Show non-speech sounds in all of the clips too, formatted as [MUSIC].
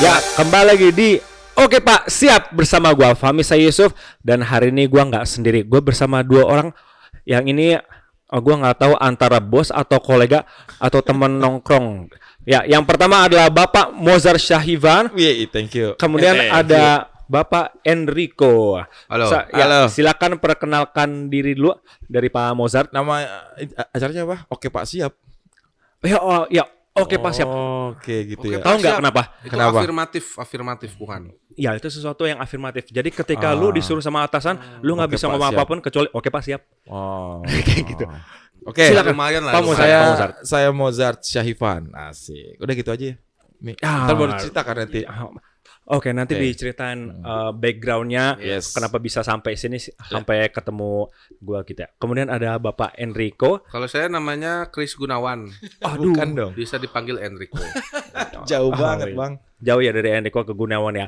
Ya, kembali lagi di Oke Pak, siap bersama gua Fahmi Saya Yusuf dan hari ini gua nggak sendiri. Gua bersama dua orang yang ini oh, gua nggak tahu antara bos atau kolega atau teman nongkrong. Ya, yang pertama adalah Bapak Mozart Syahivan, Iya, thank you. kemudian Eh, ada Bapak Enrico. Halo. Sa- ya, Halo. Silakan perkenalkan diri dulu dari Pak Mozart. Nama eh, acaranya apa? Oke Pak siap. Ya, oh, ya, oke Pak siap. Oke gitu Oke, ya. Tahu nggak kenapa? Itu Kenapa? afirmatif, afirmatif bukan. Ya itu sesuatu yang afirmatif. Jadi ketika lu disuruh sama atasan, lu nggak bisa Pak, ngomong siap. apa pun kecuali oke pak siap. Oh. [LAUGHS] Kayak gitu. Oke. Silakan. lumayan lah. Pak. Mozart. Saya Mozart. saya Mozart Syahifan. Asik. Udah gitu aja ya. Ah. Ntar baru cerita kan nanti. Oke nanti Oke. diceritain uh, backgroundnya, Yes. kenapa bisa sampai sini sih, sampai ketemu gua kita. Kemudian ada Bapak Enrico. Kalau saya namanya Chris Gunawan, Aduh, Bukan dong. bisa dipanggil Enrico. [LAUGHS] Jauh Oh, banget, iya. Bang. jauh ya dari Enrico ke Gunawan ya.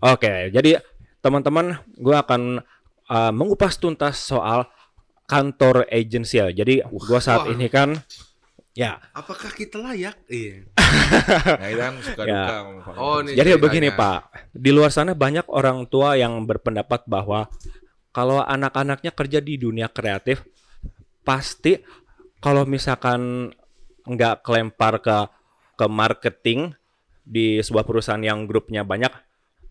Oke, jadi teman-teman, gua akan uh, mengupas tuntas soal kantor agency ya. Jadi gua saat Wah. ini kan, ya Apakah kita layak? Iya. [LAUGHS] Nah, itu kan suka Ya. duka. Oh, nih. Jadi ceritanya. begini Pak, di luar sana banyak orang tua yang berpendapat bahwa kalau anak-anaknya kerja di dunia kreatif, pasti kalau misalkan nggak kelempar ke ke marketing di sebuah perusahaan yang grupnya banyak,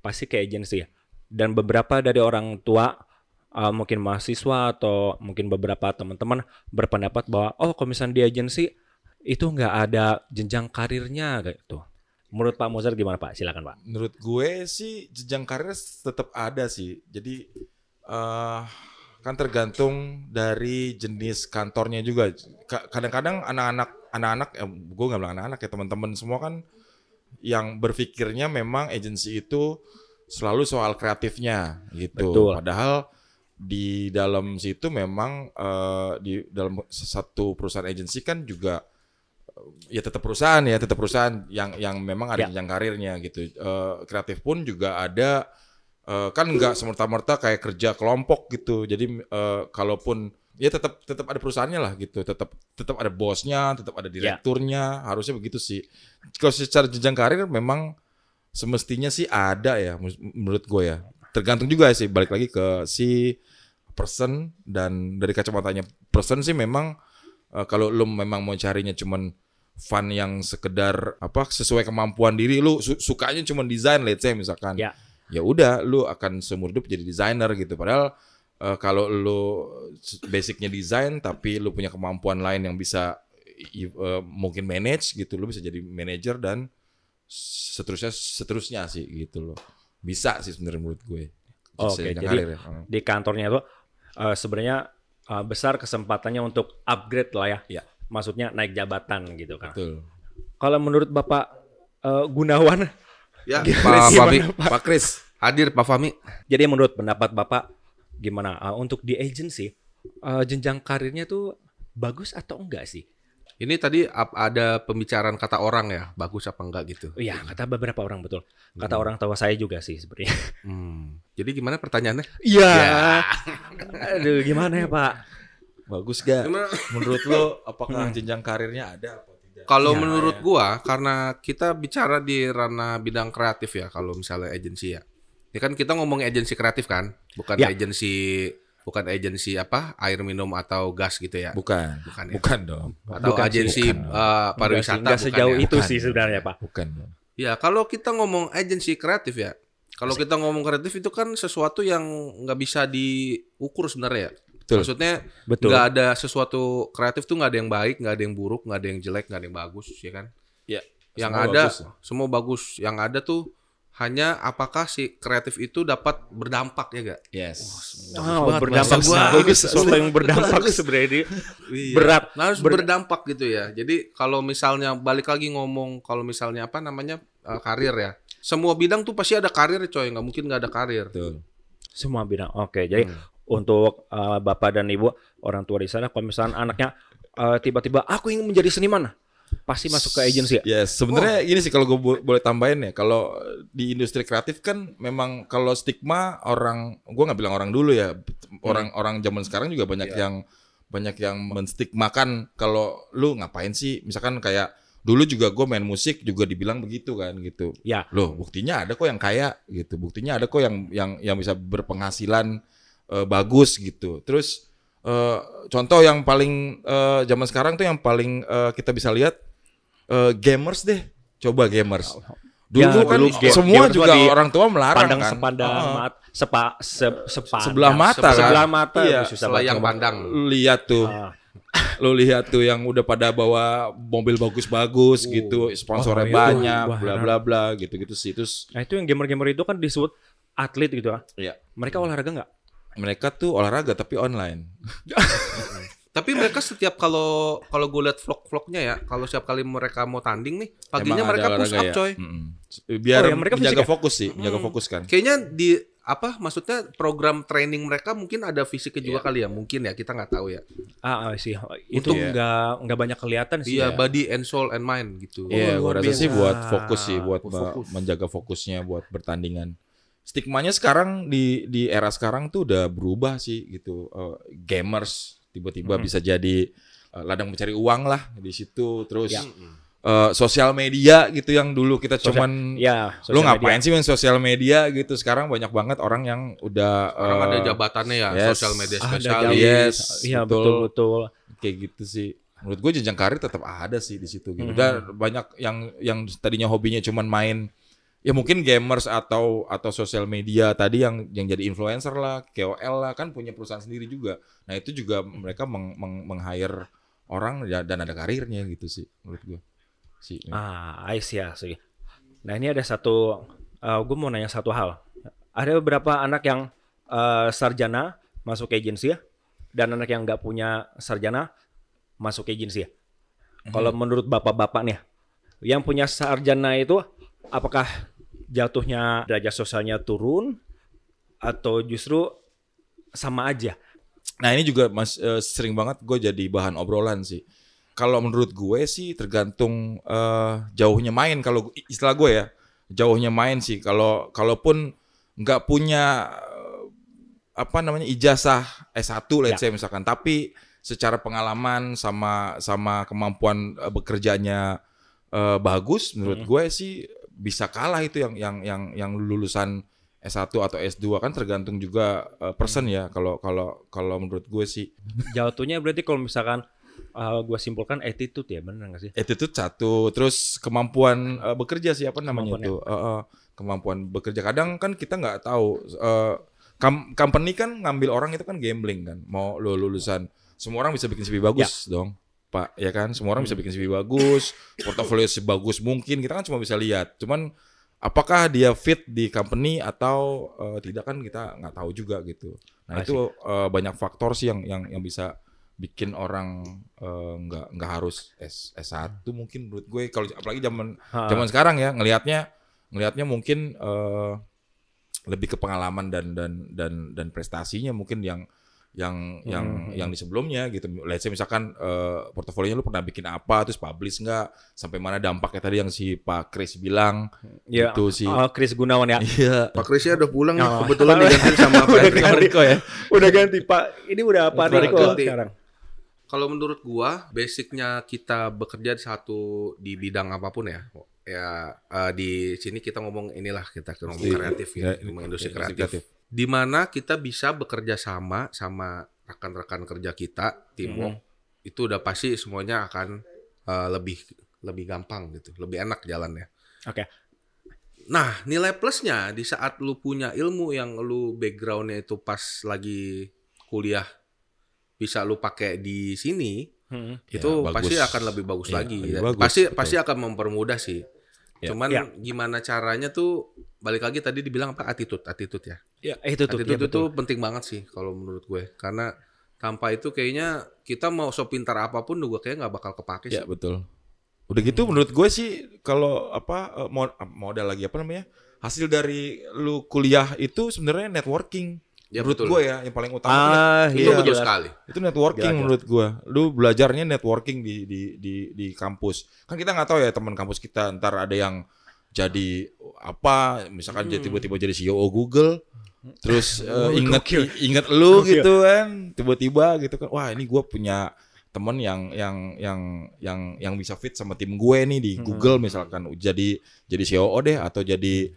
pasti ke agensi. Dan beberapa dari orang tua, uh, mungkin mahasiswa atau mungkin beberapa teman-teman berpendapat bahwa oh kalau misalnya di agensi itu nggak ada jenjang karirnya gitu. Menurut Pak Mozart gimana Pak? Silakan Pak. Menurut gue sih jenjang karir tetap ada sih. Jadi eh kan tergantung dari jenis kantornya juga. Ka- Kadang-kadang anak-anak anak-anak eh, gue nggak bilang anak-anak ya teman-teman semua kan yang berpikirnya memang agensi itu selalu soal kreatifnya gitu. Betul. Padahal di dalam situ memang eh, di dalam satu perusahaan agensi kan juga ya tetap perusahaan ya tetap perusahaan yang yang memang ada Ya. jenjang karirnya gitu. Eh, kreatif pun juga ada eh, kan nggak semerta-merta kayak kerja kelompok gitu. Jadi eh, kalaupun ya tetap tetap ada perusahaannya lah gitu. Tetap tetap ada bosnya tetap ada direkturnya harusnya begitu sih. Kalau secara jenjang karir memang semestinya sih ada ya menurut gue ya. Tergantung juga sih balik lagi ke si person dan dari kacamatanya person sih memang eh, kalau lu memang mau carinya cuman fun yang sekedar apa sesuai kemampuan diri lu su- sukanya cuman desain let's say misalkan Ya. ya udah lu akan seumur hidup jadi desainer gitu padahal eh, kalau lu basicnya desain tapi lu punya kemampuan lain yang bisa eh, mungkin manage gitu lu bisa jadi manajer dan seterusnya seterusnya sih gitu loh bisa sih sebenarnya menurut gue Oke, Jenjang jadi karir ya. Di kantornya itu eh, sebenarnya eh, besar kesempatannya untuk upgrade lah ya. Ya. Maksudnya naik jabatan gitu kan. betul Kalau menurut Bapak eh, Gunawan, Ya, [LAUGHS] Gimana, Pak Fahmi. Pak Kris Hadir Pak Fahmi. jadi menurut pendapat Bapak gimana Eh, untuk di agency eh, jenjang karirnya tuh bagus atau enggak sih? Ini tadi ada pembicaraan kata orang ya, bagus apa enggak gitu. Iya, kata beberapa orang betul. Kata orang tua saya juga sih sebenarnya. Hmm. Jadi gimana pertanyaannya? Iya. Aduh, gimana ya, Pak? Bagus gak Gimana? [LAUGHS] menurut lo apakah jenjang karirnya ada apa tidak Kalau Ya, menurut gua karena kita bicara di ranah bidang kreatif ya kalau misalnya agensi ya. Ini kan kita ngomong agensi kreatif kan, bukan Ya. agensi bukan agensi apa air minum atau gas gitu ya. bukan Bukan ya. bukan dong Atau Bukan agensi bukan. eh, pariwisata Enggak bukan sejauh ya. itu Bukan. sih sebenarnya, Pak. bukan dong Ya, kalau kita ngomong agensi kreatif ya. Kalau kita ngomong kreatif itu kan sesuatu yang nggak bisa diukur sebenarnya ya. Betul. Maksudnya Betul. nggak ada sesuatu kreatif tuh nggak ada yang baik, nggak ada yang buruk, nggak ada yang jelek, nggak ada yang bagus, ya kan? ya Yang semua ada bagus. semua bagus. Yang ada tuh hanya apakah si kreatif itu dapat berdampak ya gak? yes Wow, banget berdampak gua. bagus sesuatu yang berdampak sebenarnya ini berat. Nah, harus Ber- berdampak gitu ya. Jadi kalau misalnya balik lagi ngomong kalau misalnya apa namanya eh, karir ya. Semua bidang tuh pasti ada karir coy, nggak mungkin nggak ada karir. betul Semua bidang. Oke, jadi untuk uh, bapak dan ibu orang tua di sana, kalau misalnya anaknya uh, tiba-tiba aku ingin menjadi seniman, pasti masuk ke agensi ya. Yes, sebenarnya gini sih kalau gue bo- boleh tambahin ya, kalau di industri kreatif kan memang kalau stigma orang, gue nggak bilang orang dulu ya, orang-orang zaman sekarang juga banyak yang banyak yang menstigmakan kalau lu ngapain sih? Misalkan kayak dulu juga gue main musik juga dibilang begitu kan gitu. Ya. loh buktinya ada kok yang kaya gitu. Buktinya ada kok yang yang yang bisa berpenghasilan eh, bagus gitu terus eh, contoh yang paling eh, zaman sekarang tuh yang paling eh, kita bisa lihat eh, gamers deh coba gamers dulu Ya, kan dulu ga- semua gamers juga di orang tua melarang pandang kan sepandang Heeh. mat, sepa, se, sepandang, Sebelah mata kan? sebelah mata Iya. susah Selayang banget. pandang. Lu lihat tuh Ah. lu lihat tuh yang udah pada bawa mobil bagus-bagus gitu sponsornya Oh, iya. banyak bla bla bla gitu-gitu sih terus Nah itu yang gamer-gamer itu kan disebut atlet gitu kan. ya Mereka olahraga nggak? Mereka tuh olahraga tapi online [LAUGHS] Tapi mereka setiap kalau kalau gue liat vlog-vlognya ya, kalau setiap kali mereka mau tanding nih, paginya Emang mereka push up ya? coy. Mm-mm. biar Oh, ya, mereka menjaga fisik ya? fokus sih menjaga fokus kan Kayaknya di apa maksudnya program training mereka mungkin ada fisiknya juga Iya. kali ya, mungkin ya kita nggak tahu ya. Ah, ah, sih. Itu Untuk- nggak nggak banyak kelihatan sih. Iya, ya. body and soul and mind gitu. Iya, luar gua rasa sih buat fokus sih, buat Buat fokus. menjaga fokusnya buat bertandingan. Stigmanya sekarang di di era sekarang tuh udah berubah sih gitu. Eh, gamers tiba-tiba Hmm. bisa jadi eh, ladang mencari uang lah di situ. Terus Ya. eh, sosial media gitu yang dulu kita Sosial- cuman Ya, lu ngapain media. sih main sosial media gitu. Sekarang banyak banget orang yang udah Orang eh, ada jabatannya ya, yes. sosial media Ada spesialis. Yes, Iya, betul. betul betul. kayak gitu sih. Menurut gue jenjang karir tetap ada sih di situ gitu. Mhm. Dan banyak yang yang tadinya hobinya cuman main ya mungkin gamers atau atau sosial media tadi yang yang jadi influencer lah, KOL lah kan punya perusahaan sendiri juga. Nah, itu juga mereka meng, meng, meng-hire orang ya, dan ada karirnya gitu sih menurut gue. Sih. Ah, I see, I see. Nah ini ada satu, gue mau nanya satu hal. Ada beberapa anak yang eh, sarjana masuk agensi ya, dan anak yang nggak punya sarjana masuk agensi ya. Kalau menurut bapak-bapak nih, yang punya sarjana itu apakah jatuhnya derajat sosialnya turun atau justru sama aja? Nah ini juga mas eh, sering banget gue jadi bahan obrolan sih. Kalau menurut gue sih tergantung eh, jauhnya main. Kalau istilah gue ya jauhnya main sih. Kalau kalaupun nggak punya eh, apa namanya ijazah S1 let's say misalkan, tapi secara pengalaman sama sama kemampuan bekerjanya eh, bagus, menurut gue sih bisa kalah itu yang yang yang yang lulusan S1 atau S2 kan tergantung juga uh, person ya. Kalau kalau kalau menurut gue sih. Jatuhnya berarti kalau misalkan gue simpulkan attitude ya, benar nggak sih? attitude satu terus kemampuan uh, bekerja sih apa namanya itu? Uh, uh, kemampuan bekerja. Kadang kan kita nggak tahu uh, kam- company kan ngambil orang itu kan gambling kan. Mau lo lulusan semua orang bisa bikin CV bagus dong Pak ya kan? Semua orang bisa bikin CV bagus portofolio sebagus mungkin. Kita kan cuma bisa lihat. Cuman apakah dia fit di company atau uh, tidak kan kita nggak tahu juga gitu. Nah I itu uh, banyak faktor sih yang yang yang bisa bikin orang uh, nggak nggak harus S S1 mungkin menurut gue. Kalau apalagi zaman Ha. zaman sekarang ya ngelihatnya ngelihatnya mungkin eh, lebih ke pengalaman dan dan dan dan prestasinya mungkin yang yang yang yang di sebelumnya gitu. Let's say misalkan eh, portofolionya lu pernah bikin apa terus publish nggak sampai mana dampaknya tadi yang si Pak Kris bilang Ya, itu sih. oh, Chris Gunawan ya. Iya. Pak Krisya udah pulang Oh. kebetulan [LAUGHS] diganti sama Pak. Pak Riko ya. Udah ganti Pak. Ini udah apa Udah nih kok ganti. sekarang? Kalau menurut gua, basicnya kita bekerja di satu di bidang apa pun ya. Ya eh, di sini kita ngomong inilah kita ngomong Di- kreatif ya, ya, ngomong industri industri kreatif. Di mana kita bisa bekerja sama sama rekan-rekan kerja kita, teamwork. Itu udah pasti semuanya akan eh, lebih lebih gampang gitu, lebih enak jalannya. Oke. Nah, nilai plusnya di saat lu punya ilmu yang lu backgroundnya itu pas lagi kuliah bisa lu pakai di sini, Hmm. Ya, itu bagus. pasti akan lebih bagus Ya, lagi. lebih ya. bagus, pasti betul. pasti akan mempermudah sih. Ya. Cuman Ya. gimana caranya tuh balik lagi tadi dibilang apa attitude, attitude ya. Ya, itu tuh. attitude ya, itu betul. penting banget sih kalau menurut gue. Karena tanpa itu kayaknya kita mau so pintar apa pun juga kayak nggak bakal kepake Ya sih. betul. Udah gitu menurut gue sih kalau apa eh, mo- modal lagi apa namanya? Hasil dari lu kuliah itu sebenarnya networking. Ya, menurut gue ya yang paling utama Ah, Itu iya. betul sekali. itu networking Gila, menurut gua. Lu belajarnya networking di di di di kampus. Kan kita nggak tahu ya teman kampus kita ntar ada yang jadi apa misalkan jadi tiba-tiba jadi CEO Google terus [LAUGHS] eh, inget inget lu gitu kan tiba-tiba gitu kan. Wah ini gua punya temen yang yang yang yang yang bisa fit sama tim gue nih di Google misalkan. Jadi jadi CEO deh atau jadi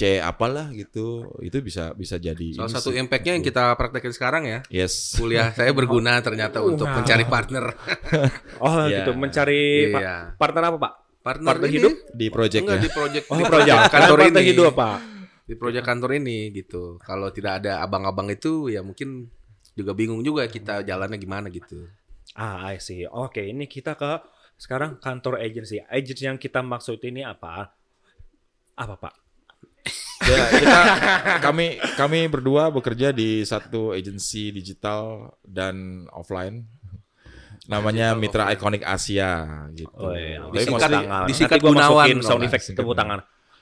C apalah gitu itu bisa bisa jadi Salah ini satu impactnya yang kita praktekin sekarang ya. yes Kuliah saya berguna ternyata untuk Wow. mencari partner. [LAUGHS] Oh Iya. gitu mencari pa- Iya. partner apa pak? Partner, Partner ini hidup? di project enggak ya di project Oh project kantor partner ini. hidup pak. Di project kantor ini gitu. Kalau tidak ada abang-abang itu ya mungkin juga bingung juga kita jalannya gimana gitu. Ah I see. Oke ini kita ke sekarang kantor agency. Agency yang kita maksud ini apa? Apa pak? Ya, kita [LAUGHS] kami kami berdua bekerja di satu agensi digital dan offline. Namanya Mitra Iconic Asia gitu. Oh iya. Tapi Disingkat- mostly- tangan. disingkat Nanti gua Gunawan. masukin sound Oh, effect tepuk tangan.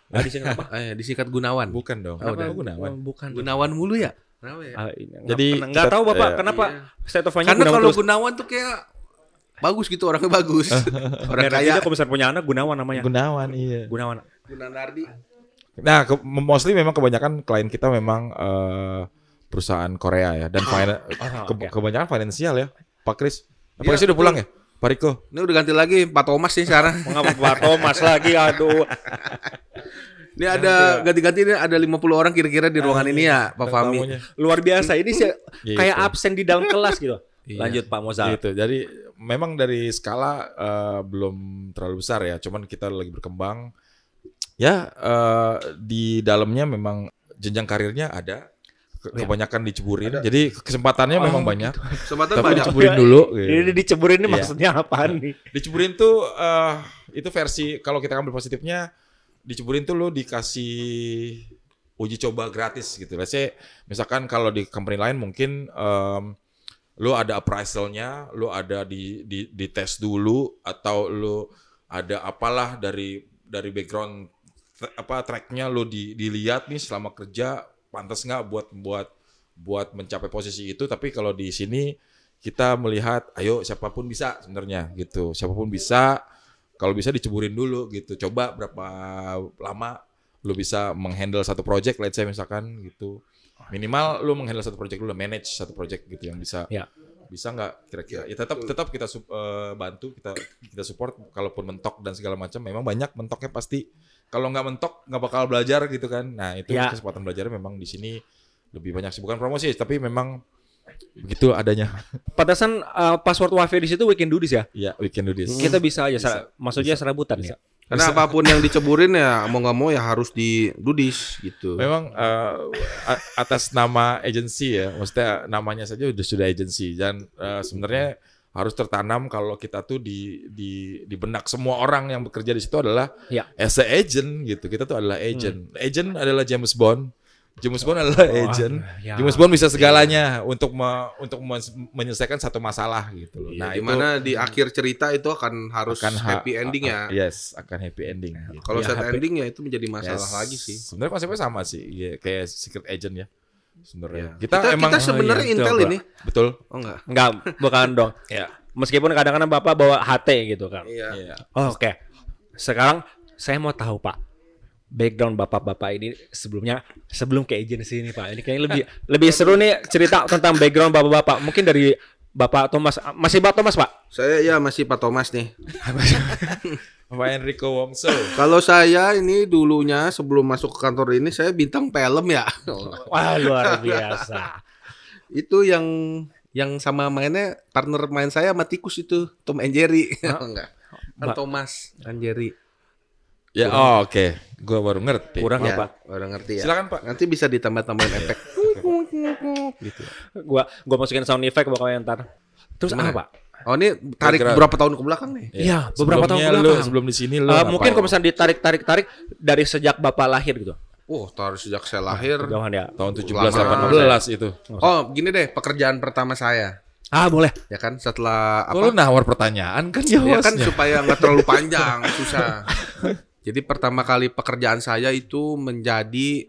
Ah, disingkat apa? Eh, disingkat Gunawan. bukan dong. Oh, Kenapa udah. Gunawan? Oh, bukan. Gunawan mulu ya? Kenapa ya? Ah, ini. Jadi Nggak- tahu bapak eh, kenapa Iya. state of mind-nya Karena Gunawan kalau terus. Gunawan tuh kayak bagus gitu orangnya bagus. [LAUGHS] Orang kaya. kalau misalnya punya anak Gunawan namanya. Gunawan iya. Gunawan. Gunanardi. Nah, ke, mostly memang kebanyakan klien kita memang eh, perusahaan Korea ya dan finan- ke- oke. kebanyakan finansial ya. Pak Kris. Pak Iya, Kris udah pulang ya? Pak Riko. Ini udah ganti lagi Pak Thomas nih sekarang. [LAUGHS] Mengapa Pak Thomas lagi aduh. Ini ada ganti-ganti ini ada 50 orang kira-kira di ruangan ini ya, Pak Fahmi. Tamunya. Luar biasa ini sih kayak Gitu. absen di dalam kelas gitu. Iya. Lanjut Pak Mozart. Gitu. Jadi memang dari skala eh, belum terlalu besar ya, cuman kita lagi berkembang. Ya eh, di dalamnya memang jenjang karirnya ada. Ke- Kebanyakan diceburin. Jadi kesempatannya memang banyak. Kesempatan Tapi banyak. diceburin dulu. gitu. Ini diceburin ini Iya. maksudnya apaan nih? Diceburin tuh eh, itu versi kalau kita ambil positifnya diceburin tuh lo dikasih uji coba gratis gitu. Let's say misalkan kalau di company lain mungkin em, lo ada appraisalnya, lo ada di di di tes dulu atau lo ada apalah dari dari background apa tracknya lo di dilihat nih selama kerja pantas nggak buat buat buat mencapai posisi itu? Tapi kalau di sini kita melihat ayo siapa pun bisa sebenarnya gitu. Siapa pun bisa kalau bisa diceburin dulu gitu. Coba berapa lama lu bisa menghandle satu project let's say misalkan gitu. Minimal lu menghandle satu project dulu manage satu project gitu yang bisa. Ya. bisa nggak kira-kira? Ya tetap tetap kita sup- eh, bantu kita kita support kalaupun mentok dan segala macam memang banyak mentoknya pasti kalau nggak mentok nggak bakal belajar gitu kan. Nah itu Ya. kesempatan belajarnya memang di sini lebih banyak sih. Bukan promosi tapi memang begitu adanya. [LAUGHS] Pantesan uh, password wifi di situ we can do this ya. ya we can do this Kita bisa aja sera- maksudnya serabutan ya. Karena apa pun yang diceburin ya mau nggak mau ya harus didudis gitu. Memang eh, a- atas nama agensi ya, maksudnya namanya saja sudah sudah agensi. Dan eh, sebenarnya harus tertanam kalau kita tuh di di di benak semua orang yang bekerja di situ adalah Ya. as a agent gitu. Kita tuh adalah agent. Agent adalah James Bond. James Bond adalah Oh, agent. ya. James Bond bisa segalanya untuk me- untuk men- menyelesaikan satu masalah gitu loh. Iya, Nah, di itu mana di akhir cerita itu akan harus akan ha- happy ending ya. Yes, akan happy ending. gitu. Kalau Ya, sad happy- ending ya itu menjadi masalah Yes. lagi sih. Sebenarnya konsepnya sama sih, Iya, kayak secret agent ya. Sebenarnya. Ya. Kita, Kita, emang kita sebenarnya Oh, iya, Intel betul, ini. betul. Oh enggak. Enggak, bukan dong. [LAUGHS] Ya. Meskipun kadang-kadang Bapak bawa HT gitu kan. Iya. Iya. Oh, Oke. Sekarang saya mau tahu Pak. Background bapak-bapak ini sebelumnya sebelum ke agensi ini Pak. Ini kayaknya lebih [LAUGHS] lebih seru nih cerita tentang background bapak-bapak. Mungkin dari Bapak Thomas masih Bapak Thomas Pak? Saya ya masih Pak Thomas nih. [LAUGHS] Pak Enrico Wongso. Kalau saya ini dulunya sebelum masuk ke kantor ini saya bintang film ya. [LAUGHS] Wah luar biasa. itu yang yang sama mainnya partner main saya sama tikus itu Tom and Jerry. [LAUGHS] enggak. Kan Ba- Thomas and Jerry. Ya, oh, oke. Gua baru ngerti. Kurang Ya, apa? Udah ngerti ya. Silakan, Pak. Nanti bisa ditambah-tambahin efek. [LAUGHS] gitu. Gua gua masukin sound effect pokoknya ntar. Terus Gimana? apa Pak? Oh ini tarik Kira-kira- berapa tahun ke belakang nih? Iya, beberapa tahun ke lu, belakang. sebelum di sini lu ngapain? mungkin kalau misalnya ditarik tarik tarik dari sejak Bapak lahir gitu. Wah, tarik sejak saya lahir. Jauhan ya. tahun 17 Lama. 18 itu. Oh, gini deh, pekerjaan pertama saya. Ah, boleh. Ya kan setelah apa? nawar pertanyaan kan ya Ya kan supaya nggak terlalu [LAUGHS] panjang, susah. Jadi pertama kali pekerjaan saya itu menjadi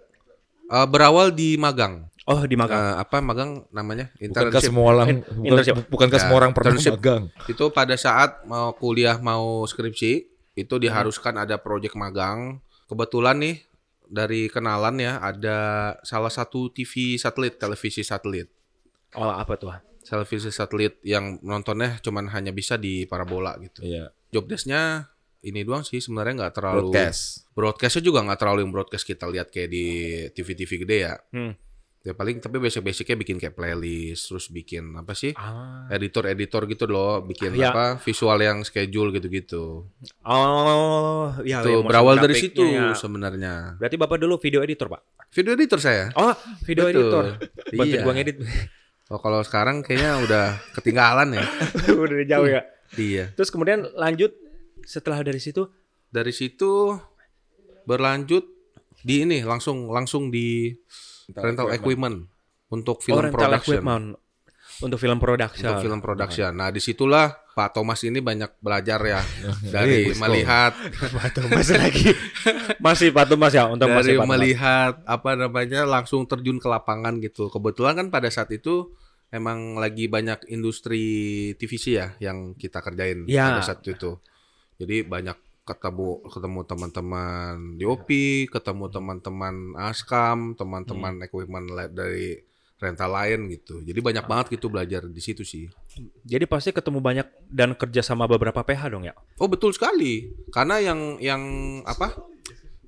eh, berawal di magang. Oh, di magang. Eh, apa magang namanya? Bukankah Internship. semua orang bukan, Internship. bukankah Ya, semua orang pernah internship. magang? Itu pada saat mau kuliah mau skripsi itu diharuskan ada proyek magang kebetulan nih dari kenalan ya ada salah satu TV satelit, televisi satelit. Oh apa tuh? Televisi satelit yang nontonnya cuman hanya bisa di parabola gitu. Iya. Job desk-nya ini doang sih sebenarnya nggak terlalu Broadcast. broadcastnya juga nggak terlalu yang broadcast kita lihat kayak di TV-TV gede ya. Hmm. Ya paling tapi basic-basicnya bikin kayak playlist, terus bikin apa sih? Ah. Editor-editor gitu loh, bikin Ya. apa visual yang schedule gitu-gitu. Oh, ya. Tuh yang berawal dari situ ya. sebenarnya. Berarti bapak dulu video editor pak? Video editor saya. Oh, video Betul. editor. Bantu Iya. gua ngedit. Oh kalau sekarang kayaknya udah ketinggalan ya. [LAUGHS] Udah jauh ya. Iya. Terus kemudian lanjut setelah dari situ Dari situ berlanjut di ini langsung langsung di rental equipment, untuk film oh, rental production. equipment untuk film production. Untuk film production. Nah di situlah Pak Thomas ini banyak belajar ya [LAUGHS] dari melihat [LAUGHS] Pak Thomas lagi. Masih Pak Thomas ya untuk dari masih Pak Thomas. melihat apa namanya langsung terjun ke lapangan gitu. Kebetulan kan pada saat itu emang lagi banyak industri TVC ya yang kita kerjain Ya. pada saat itu. Jadi banyak ketemu ketemu teman-teman DOP, ketemu teman-teman Askam, teman-teman equipment la- dari rental lain gitu. Jadi banyak banget gitu belajar di situ sih. Jadi pasti ketemu banyak dan kerja sama beberapa PH dong ya. Oh betul sekali. Karena yang yang apa?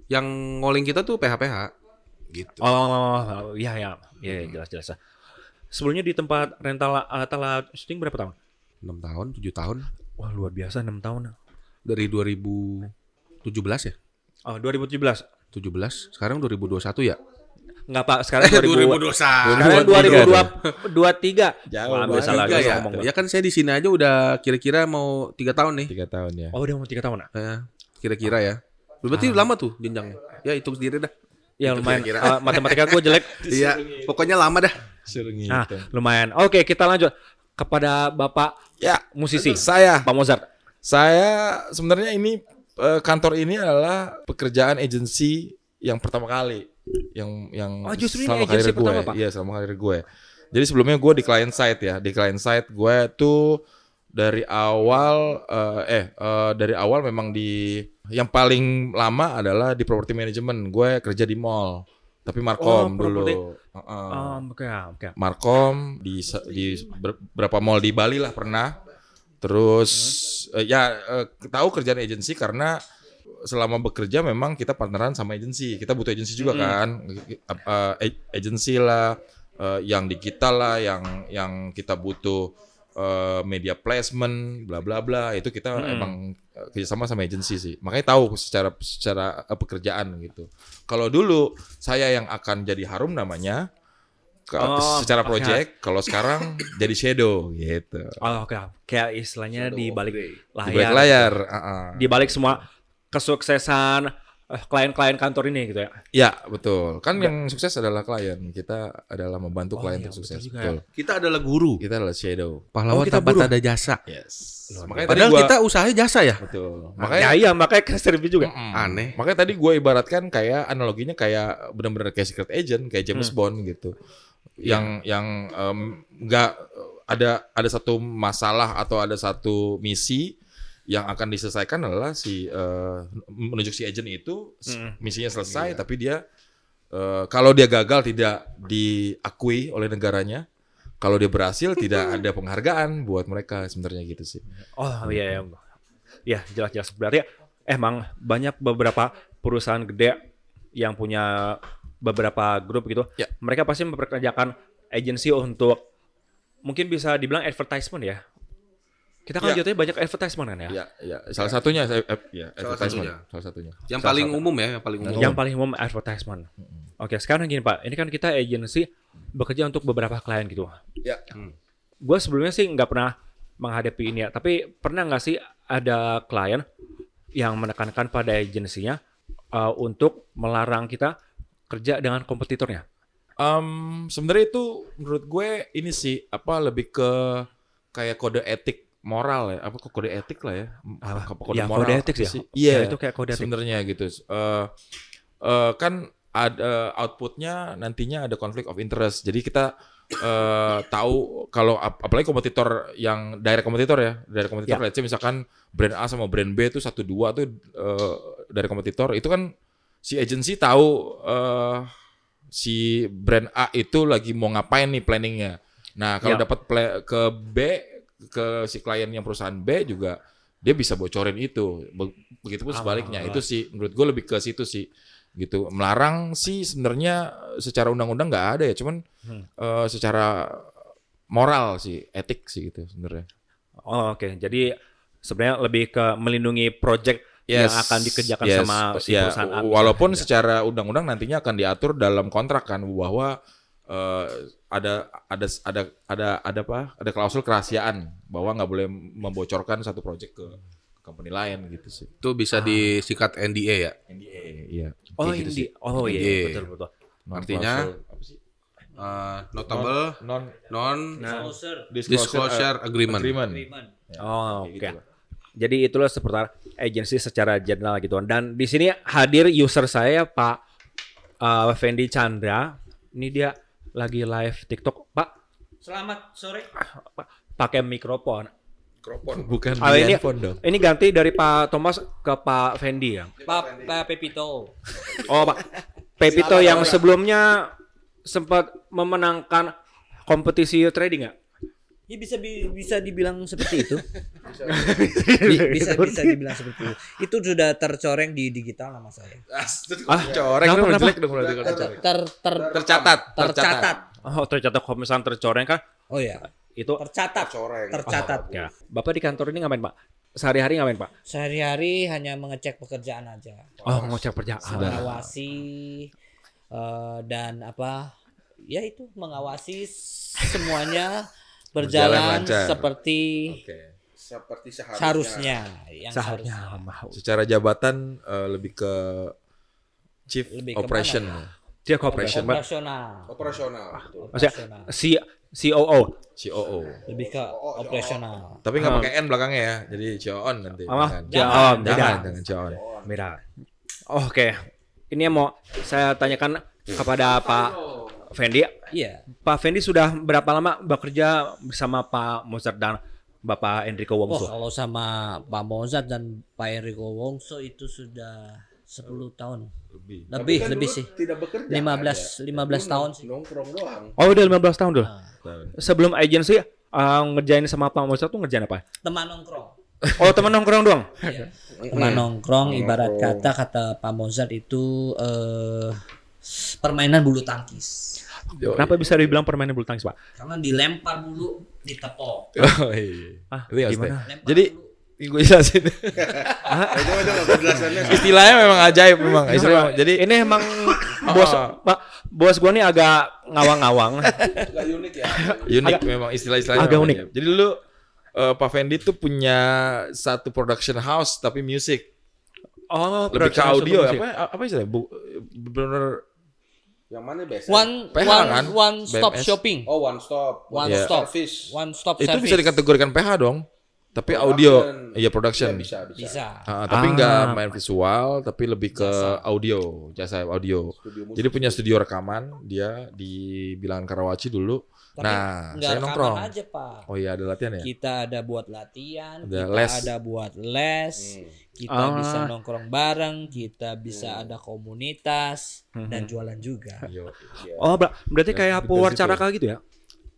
Yang ngoling kita tuh PH-PH gitu. Oh, iya ya. Iya, jelas jelas. Sebelumnya di tempat rental alat alat syuting berapa tahun? 6 tahun, 7 tahun. Wah, luar biasa 6 tahun. Dari 2017 ya? Oh, 2017. 17, sekarang 2021 ya? Enggak, Pak. Sekarang [LAUGHS] 2000. 2021. Sekarang 2023. Jauh Wah, banget. biasa lah Tiga gua ya? ngomong. Ya kan saya di sini aja udah kira-kira mau tiga tahun nih. Tiga tahun ya. Oh, udah mau 3 tahun. ah? Eh, Kira-kira ya. Berarti lama tuh jenjangnya. Ya hitung sendiri dah. Ya Itu lumayan. kira-kira. Ah, matematika gue jelek. [LAUGHS] Iya, pokoknya lama dah. Suruh Nah, lumayan. Oke, kita lanjut kepada Bapak Ya, musisi. saya Pak Mozart. Saya sebenarnya ini eh, kantor ini adalah pekerjaan agensi yang pertama kali yang yang Oh, justru ini selama agensi karir gue. Iya, selama karir gue. Jadi sebelumnya gue di client side ya. Di client side gue tuh dari awal eh eh, eh, dari awal memang di yang paling lama adalah di property management. Gue kerja di mall. Tapi Markom Oh, dulu. property. Heeh. Oh, oke, oke. Markom di di ber- beberapa mall di Bali lah pernah. Terus eh, ya eh, tahu kerjaan agensi karena selama bekerja memang kita partneran sama agensi. Kita butuh agensi juga kan. Eh, eh, agensi lah eh, yang digital lah yang yang kita butuh eh, media placement bla bla bla itu kita emang eh, kerjasama sama agensi sih. Makanya tahu secara secara pekerjaan gitu. Kalau dulu saya yang akan jadi harum namanya Oh, secara project, kalau sekarang [COUGHS] jadi shadow gitu. Oh, oke. Kayak istilahnya di balik Di layar. balik layar. uh-uh. Di balik semua kesuksesan eh, klien-klien kantor ini gitu ya. Ya betul. Kan yang sukses adalah klien. Kita adalah membantu Oh, klien iya, sukses. betul juga Betul. Kita adalah guru. Kita adalah shadow. Pahlawan Oh, kita tanpa tanda jasa. Yes. Luar Makanya Padahal gua, kita usahanya jasa ya. betul. Makanya Makanya ya, iya, makanya kan service juga. Mm-mm. Aneh. Makanya tadi gue ibaratkan kayak analoginya kayak benar-benar kayak secret agent, kayak James Hmm. Bond gitu. Yang yang em, nggak ada ada satu masalah atau ada satu misi yang akan diselesaikan adalah si eh, menunjuk si agent itu Mm. misinya selesai tapi dia eh, kalau dia gagal tidak diakui oleh negaranya. Kalau dia berhasil tidak ada penghargaan buat mereka sebenarnya gitu sih. Oh iya iya. Ya jelas-jelas berarti emang banyak beberapa perusahaan gede yang punya beberapa grup gitu. Ya. Mereka pasti memperkerjakan agensi untuk mungkin bisa dibilang advertisement ya. Kita kan Ya. jatuhnya banyak advertisement kan ya. Ya, ya. Salah satunya saya eh, ya, Salah advertisement. satunya. Salah satunya. Yang Salah paling satu. umum ya, yang paling umum. Yang paling umum advertisement. Oke, sekarang gini Pak, ini kan kita agensi bekerja untuk beberapa klien gitu. Ya. Gue sebelumnya sih nggak pernah menghadapi ini ya, tapi pernah nggak sih ada klien yang menekankan pada agensinya uh, untuk melarang kita kerja dengan kompetitornya? Em, sebenarnya itu menurut gue ini sih apa lebih ke kayak kode etik moral ya apa kode etik lah ya Apa? Kode Ya, moral kode etik sih ya? sih iya Ya, itu kayak kode etik. sebenarnya gitu Eh eh, kan ada outputnya nantinya ada konflik of interest jadi kita eh tahu kalau ap- apalagi kompetitor yang direct kompetitor ya direct kompetitor Ya. let's say misalkan brand A sama brand B itu satu dua tuh eh, dari kompetitor itu kan si agency tahu eh si brand A itu lagi mau ngapain nih planningnya. Nah kalau Ya. dapat ke B ke si klien yang perusahaan B juga dia bisa bocorin itu. Be- Begitupun sebaliknya. Itu sih menurut gue lebih ke situ sih gitu. Melarang sih sebenarnya secara undang-undang nggak ada ya, cuman Hmm. eh, secara moral sih, etik sih gitu sebenarnya. Oh, oke. Jadi sebenarnya lebih ke melindungi project yang akan dikerjakan yes, sama si ya, perusahaan A. Walaupun misalnya. secara undang-undang nantinya akan diatur dalam kontrak kan bahwa eh, ada ada ada ada ada apa? Ada klausul kerahasiaan bahwa nggak boleh membocorkan satu project ke company lain gitu sih. Itu bisa disikat NDA ya. NDA, iya. Oh, gitu ini. sih. Oh iya, Iya. betul betul. Non Artinya? klausul, apa sih? Eh, notable non non Disclosure disclosure agreement. agreement. agreement. Oh, oke. Gitu lah. Jadi itulah seputar agensi secara general gitu. Dan di sini hadir user saya Pak uh, Fendi Chandra. Ini dia lagi live TikTok. Pak, Selamat sore. pakai mikrofon. Bukan Ah, di ini handphone dong. ini ganti dari Pak Thomas ke Pak Fendi ya. Pak Pak Pepito. Oh, Pak Pepito yang sebelumnya sempat memenangkan kompetisi trading ya? Ya bisa bi- bisa dibilang seperti itu. [LAUGHS] Bi- bisa bisa dibilang seperti itu. Itu sudah tercoreng di digital nama saya. Ah, coreng kenapa? jelek dong berarti kalau dicoreng. Ter, ter, Tercatat, tercatat. Oh, tercatat kalau misalnya tercoreng kan Oh ya, itu tercatat. Tercatat. ya. Bapak di kantor ini ngapain, Pak? Sehari-hari ngapain, Pak? Sehari-hari hanya mengecek pekerjaan aja. Oh, ngecek kerjaan. Mengawasi eh, dan apa? Ya itu mengawasi semuanya Berjalan berjalan lancar. seperti Oke. Seperti seharusnya yang Seharusnya seharusnya. mau. Secara jabatan eh, lebih ke Chief Lebih ke Operation. mana Dia corporation, Pak. Operasional. Operasional. Maksudnya Operasional. si COO. COO. Lebih ke operasional. Tapi nggak Ah. pakai N belakangnya ya. Jadi Cion nanti. Apa? Jangan. Jangan, Jangan, Cion. Beda. Oke. Ini yang mau saya tanyakan kepada Pak Fendi. Iya. Pak Fendi sudah berapa lama bekerja bersama Pak Mozart dan Bapak Enrico Oh, Wongso? kalau sama Pak Mozart dan Pak Enrico Wongso itu sudah 10 tahun. Lebih. Lebih, lebih sih. Tidak bekerja. 15 15 tahun sih. Nongkrong doang. Oh, udah 15 tahun dulu. Nah, Sebelum agensi uh, ngerjain sama Pak Mozart tuh ngerjain apa? teman nongkrong. Oh, teman nongkrong doang. Iya. Teman nongkrong ibarat kata kata Pak Mozart itu eh permainan bulu tangkis. Kenapa bisa dibilang permainan bulu tangkis, Pak? Karena dilempar bulu, ditepok. [LAUGHS] Oh, iya. Ah, Itu ya, gimana? Lempar Jadi gue jelasin. [LAUGHS] Itu itu penjelasannya. [LAUGHS] Istilahnya memang ajaib memang. Istilah, jadi Ini emang bos Pak bos gua nih agak ngawang-ngawang. Enggak unik ya. unik memang istilah-istilahnya. agak unik. ajaib. Jadi dulu eh, Pak Fendi tuh punya satu production house tapi music. Oh, Lebih ke audio musik. apa apa istilahnya? Bu, bener Yang mana biasa? One PH one kan? one stop BMS. shopping. Oh, one stop. One stop. Service. One stop itu service. bisa dikategorikan PH dong. Tapi Production. audio, iya production. Iya, bisa, bisa. bisa. Ah, tapi Ah. nggak main visual, tapi lebih ke audio, jasa audio. Studio musik. Jadi punya studio rekaman dia di Bilangan Karawaci dulu. Tapi nah, nggak saya nongkrong. aja, Pak. Oh iya ada latihan ya? Kita ada buat latihan, Ada kita les. ada buat les, kita Ah. bisa nongkrong bareng, kita bisa ada komunitas dan jualan juga. Yo. Oh, ber- berarti kayak Dari pewarcaraka gitu ya?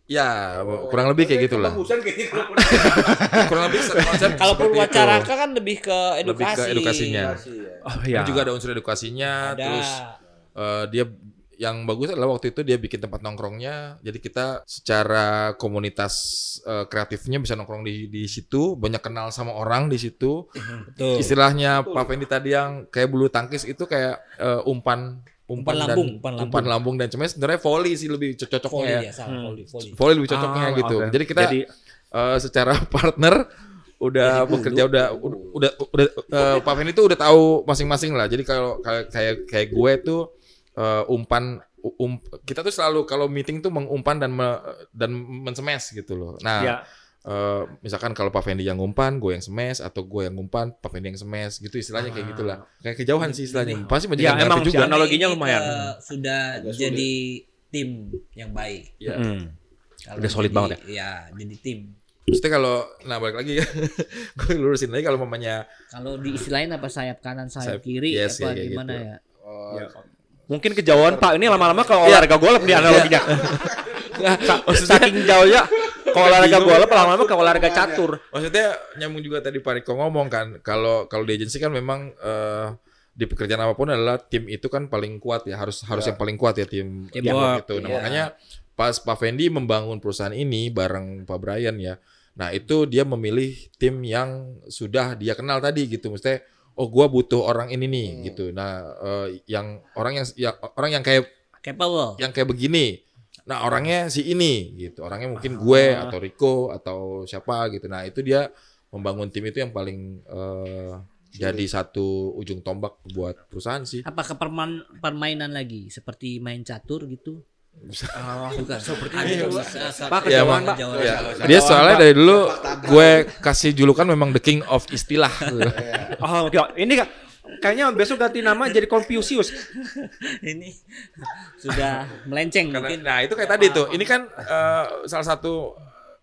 Ya, kurang lebih kayak gitulah. Kayak gitu. [LAUGHS] kurang lebih konsep Kalau. Purwacaraka kan lebih ke Lebih edukasi. ke edukasinya. Oh Ini iya. juga ada unsur edukasinya, Ada. terus eh, dia yang bagus adalah waktu itu dia bikin tempat nongkrongnya. Jadi kita secara komunitas eh, kreatifnya bisa nongkrong di di situ, banyak kenal sama orang di situ. Betul. Istilahnya Pak Fendi tadi yang kayak bulu tangkis itu kayak eh, umpan Umpan dan- lambung, umpan lambung. umpan lambung dan sebenarnya sebenarnya volley sih lebih co- cocoknya Volley ya. ya, salah volley, volley. Volley lebih cocoknya Ah, gitu. oke. Jadi kita Jadi eh, secara [LAUGHS] partner udah bekerja udah udah udah eh, Pak Fendi tuh udah tahu masing-masing lah. Jadi kalau kayak kayak kayak gue tuh eh, umpan um, kita tuh selalu kalau meeting tuh mengumpan dan me- dan mensemes gitu loh. Nah, ya. eh, misalkan kalau Pak Fendi yang ngumpan, gue yang semes atau gue yang ngumpan, Pak Fendi yang semes gitu istilahnya kayak gitulah. Kayak kejauhan sih istilahnya. Pasti Ya, menjadi emang juga. analoginya Ini, lumayan. eh, sudah Agak jadi tim yang baik. Ya. Hmm. Kalau Udah solid jadi- banget ya. jadi tim. Maksudnya kalau nah balik lagi ya. [LAUGHS] gue lurusin lagi kalau mamanya Kalau diistilahin apa sayap kanan, sayap, Sayap- kiri, yes, apa ya, gimana gitu. ya? Oh, Ya. Mungkin kejauhan Pak. Ini lama-lama ke olahraga golf nih analoginya. Sa- Saking jauhnya ke olahraga golf lama-lama ke olahraga catur. Maksudnya nyambung juga tadi Pak Riko ngomong kan, kalau kalau di agensi kan memang eh, di pekerjaan apa pun adalah tim itu kan paling kuat ya, harus harus yang paling kuat ya tim teamwork itu. Nah, iya. makanya pas Pak Fendi membangun perusahaan ini bareng Pak Brian ya. Nah, itu dia memilih tim yang sudah dia kenal tadi gitu. Maksudnya oh gua butuh orang ini nih gitu. Nah, eh, yang orang yang ya, orang yang kayak Capable. yang kayak begini. Nah orangnya si ini gitu, orangnya mungkin gue Ah. atau Rico atau siapa gitu. Nah itu dia membangun tim itu yang paling eh, jadi satu ujung tombak buat perusahaan sih. Apakah perman- permainan lagi seperti main catur gitu? Bukan. Seperti Pak, Ya. Pak. Ya, dia soalnya dari dulu gue kasih julukan memang the king of istilah. [LAUGHS] Oh, oke. Ini Kak, kayaknya besok ganti nama jadi Confucius. [LAUGHS] Ini sudah melenceng Karena- mungkin. nah itu kayak tadi tuh, ini kan eh, salah satu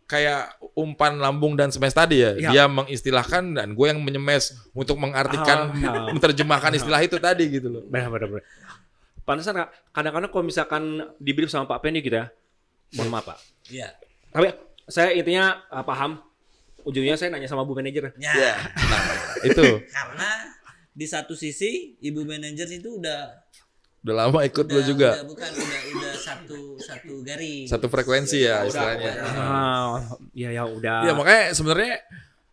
kayak umpan lambung dan semes tadi ya. Ya. Dia mengistilahkan dan gue yang menyemes untuk mengartikan, Ah, ya. [LAUGHS] menerjemahkan istilah itu tadi gitu loh. Benar, benar, benar. Pantesan Kak, kadang-kadang kalau misalkan di brief sama Pak Pendi gitu ya, mohon maaf Pak. Iya. Tapi saya intinya uh, paham. Ujungnya saya nanya sama Bu Manajer. Ya. Nah, [LAUGHS] itu Karena di satu sisi ibu manajer itu udah udah lama ikut lo udah, juga. udah bukan udah udah satu satu garis. Satu frekuensi ya istilahnya. Ah, ya ya udah. Ya makanya sebenarnya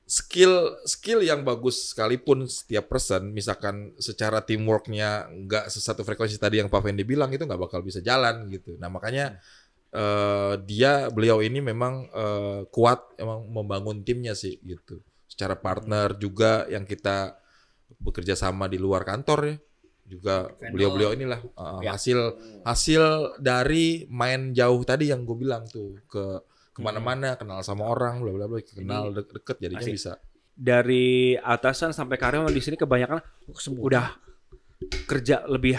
skill skill yang bagus sekalipun setiap person misalkan secara teamworknya nggak sesatu frekuensi tadi yang Pak Fendi bilang itu nggak bakal bisa jalan gitu. Nah makanya eh, dia beliau ini memang eh, kuat emang membangun timnya sih gitu. Secara partner juga yang kita bekerja sama di luar kantor ya juga beliau-beliau inilah Ya. hasil hasil dari main jauh tadi yang gue bilang tuh ke ke mana-mana kenal sama orang bla bla bla kenal de- deket jadinya Asik. bisa Dari atasan sampai karyawan di sini kebanyakan Semua. udah kerja lebih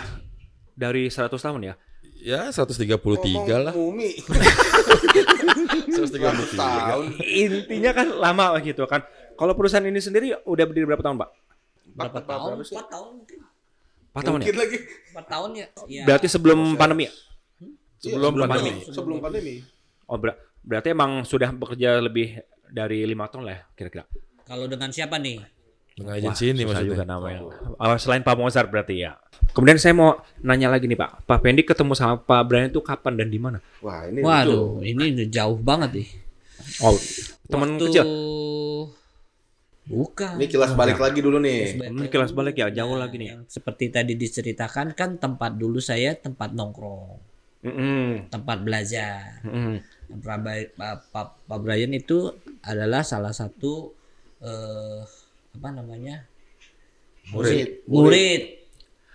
dari 100 tahun ya. ya 133 lah Mumi. 133 tahun. Intinya kan lama gitu kan. Kalau perusahaan ini sendiri udah berdiri berapa tahun, Pak? berapa tahun? Empat tahun mungkin. 4 tahun ya? Mungkin lagi. Empat tahun ya. Iya. Berarti sebelum pandemi ya? sebelum sebelum pandemi Sebelum pandemi. Oh, ber- berarti emang sudah bekerja lebih dari lima tahun lah ya, kira-kira. Kalau dengan siapa nih? dengan agensi ini Susah juga maksudnya namanya. Oh, selain Pak Mozart berarti ya. Kemudian saya mau nanya lagi nih Pak. Pak Pendi ketemu sama Pak Brian itu kapan dan di mana? Wah, ini Waduh, ini jauh banget nih. Oh, teman Waktu- kecil. Bukan. Ini kilas balik lagi dulu nih. Hmm, kelas balik ya, jauh lagi nih. Yang seperti tadi diceritakan kan tempat dulu saya tempat nongkrong, Mm-mm. tempat belajar. Pak, Bri- Pak, Brian itu adalah salah satu eh, apa namanya Murid. murid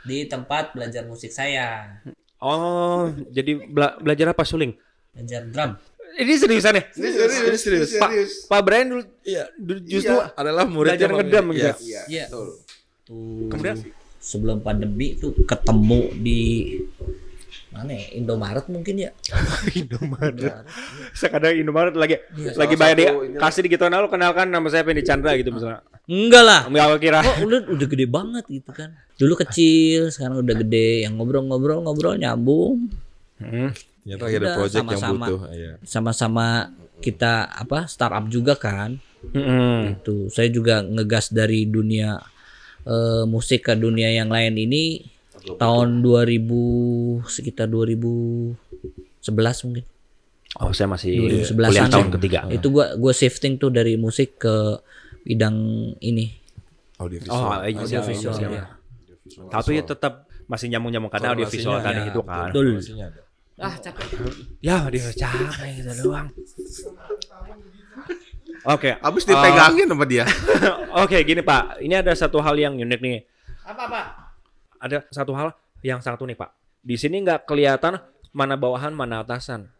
di tempat belajar musik saya, Oh, jadi bela- belajar apa suling? belajar drum. Ini seriusan ya? Ini serius, ini serius. Pak, Pak Brian dulu iya dulu justru adalah murid belajar yang- ngedam gitu. Iya. Iya, Iya. betul. Tuh, Kemudian? sebelum pandemi tuh ketemu di mana ya? Indomaret mungkin ya? [LAUGHS] Indomaret. Sekarang Indomaret lagi lagi salah bayar ini- kasih di gitu lu kenalkan nama saya Pendi Chandra gitu misalnya. Enggak lah. Enggak kira. Kok udah udah gede banget gitu kan. Dulu kecil, sekarang udah gede. Yang ngobrol-ngobrol ngobrol nyambung. Hmm. ternyata lagi ada project yang sama-sama. butuh iya. Sama-sama kita apa startup juga kan. Mm-mm. Itu saya juga ngegas dari dunia eh, musik ke dunia yang lain ini tahun 2000 sekitar 2011 mungkin. Oh, saya masih 2011 kuliah tahun ya. ketiga. Itu gua gua shifting tuh dari musik ke bidang ini. audiovisual Oh, audiovisual. Audiovisual, Audiovisual. ya. Tapi tetap masih nyambung-nyambung karena audiovisual tadi ada. itu kan. Betul. Ah, capek. Ya, dia capek gitu doang. Oke. Habis dipegangin sama dia. [LAUGHS] Oke, gini Pak. Ini ada satu hal yang unik nih. Apa, Pak? Ada satu hal yang sangat unik, Pak. Di sini nggak kelihatan mana bawahan, mana atasan.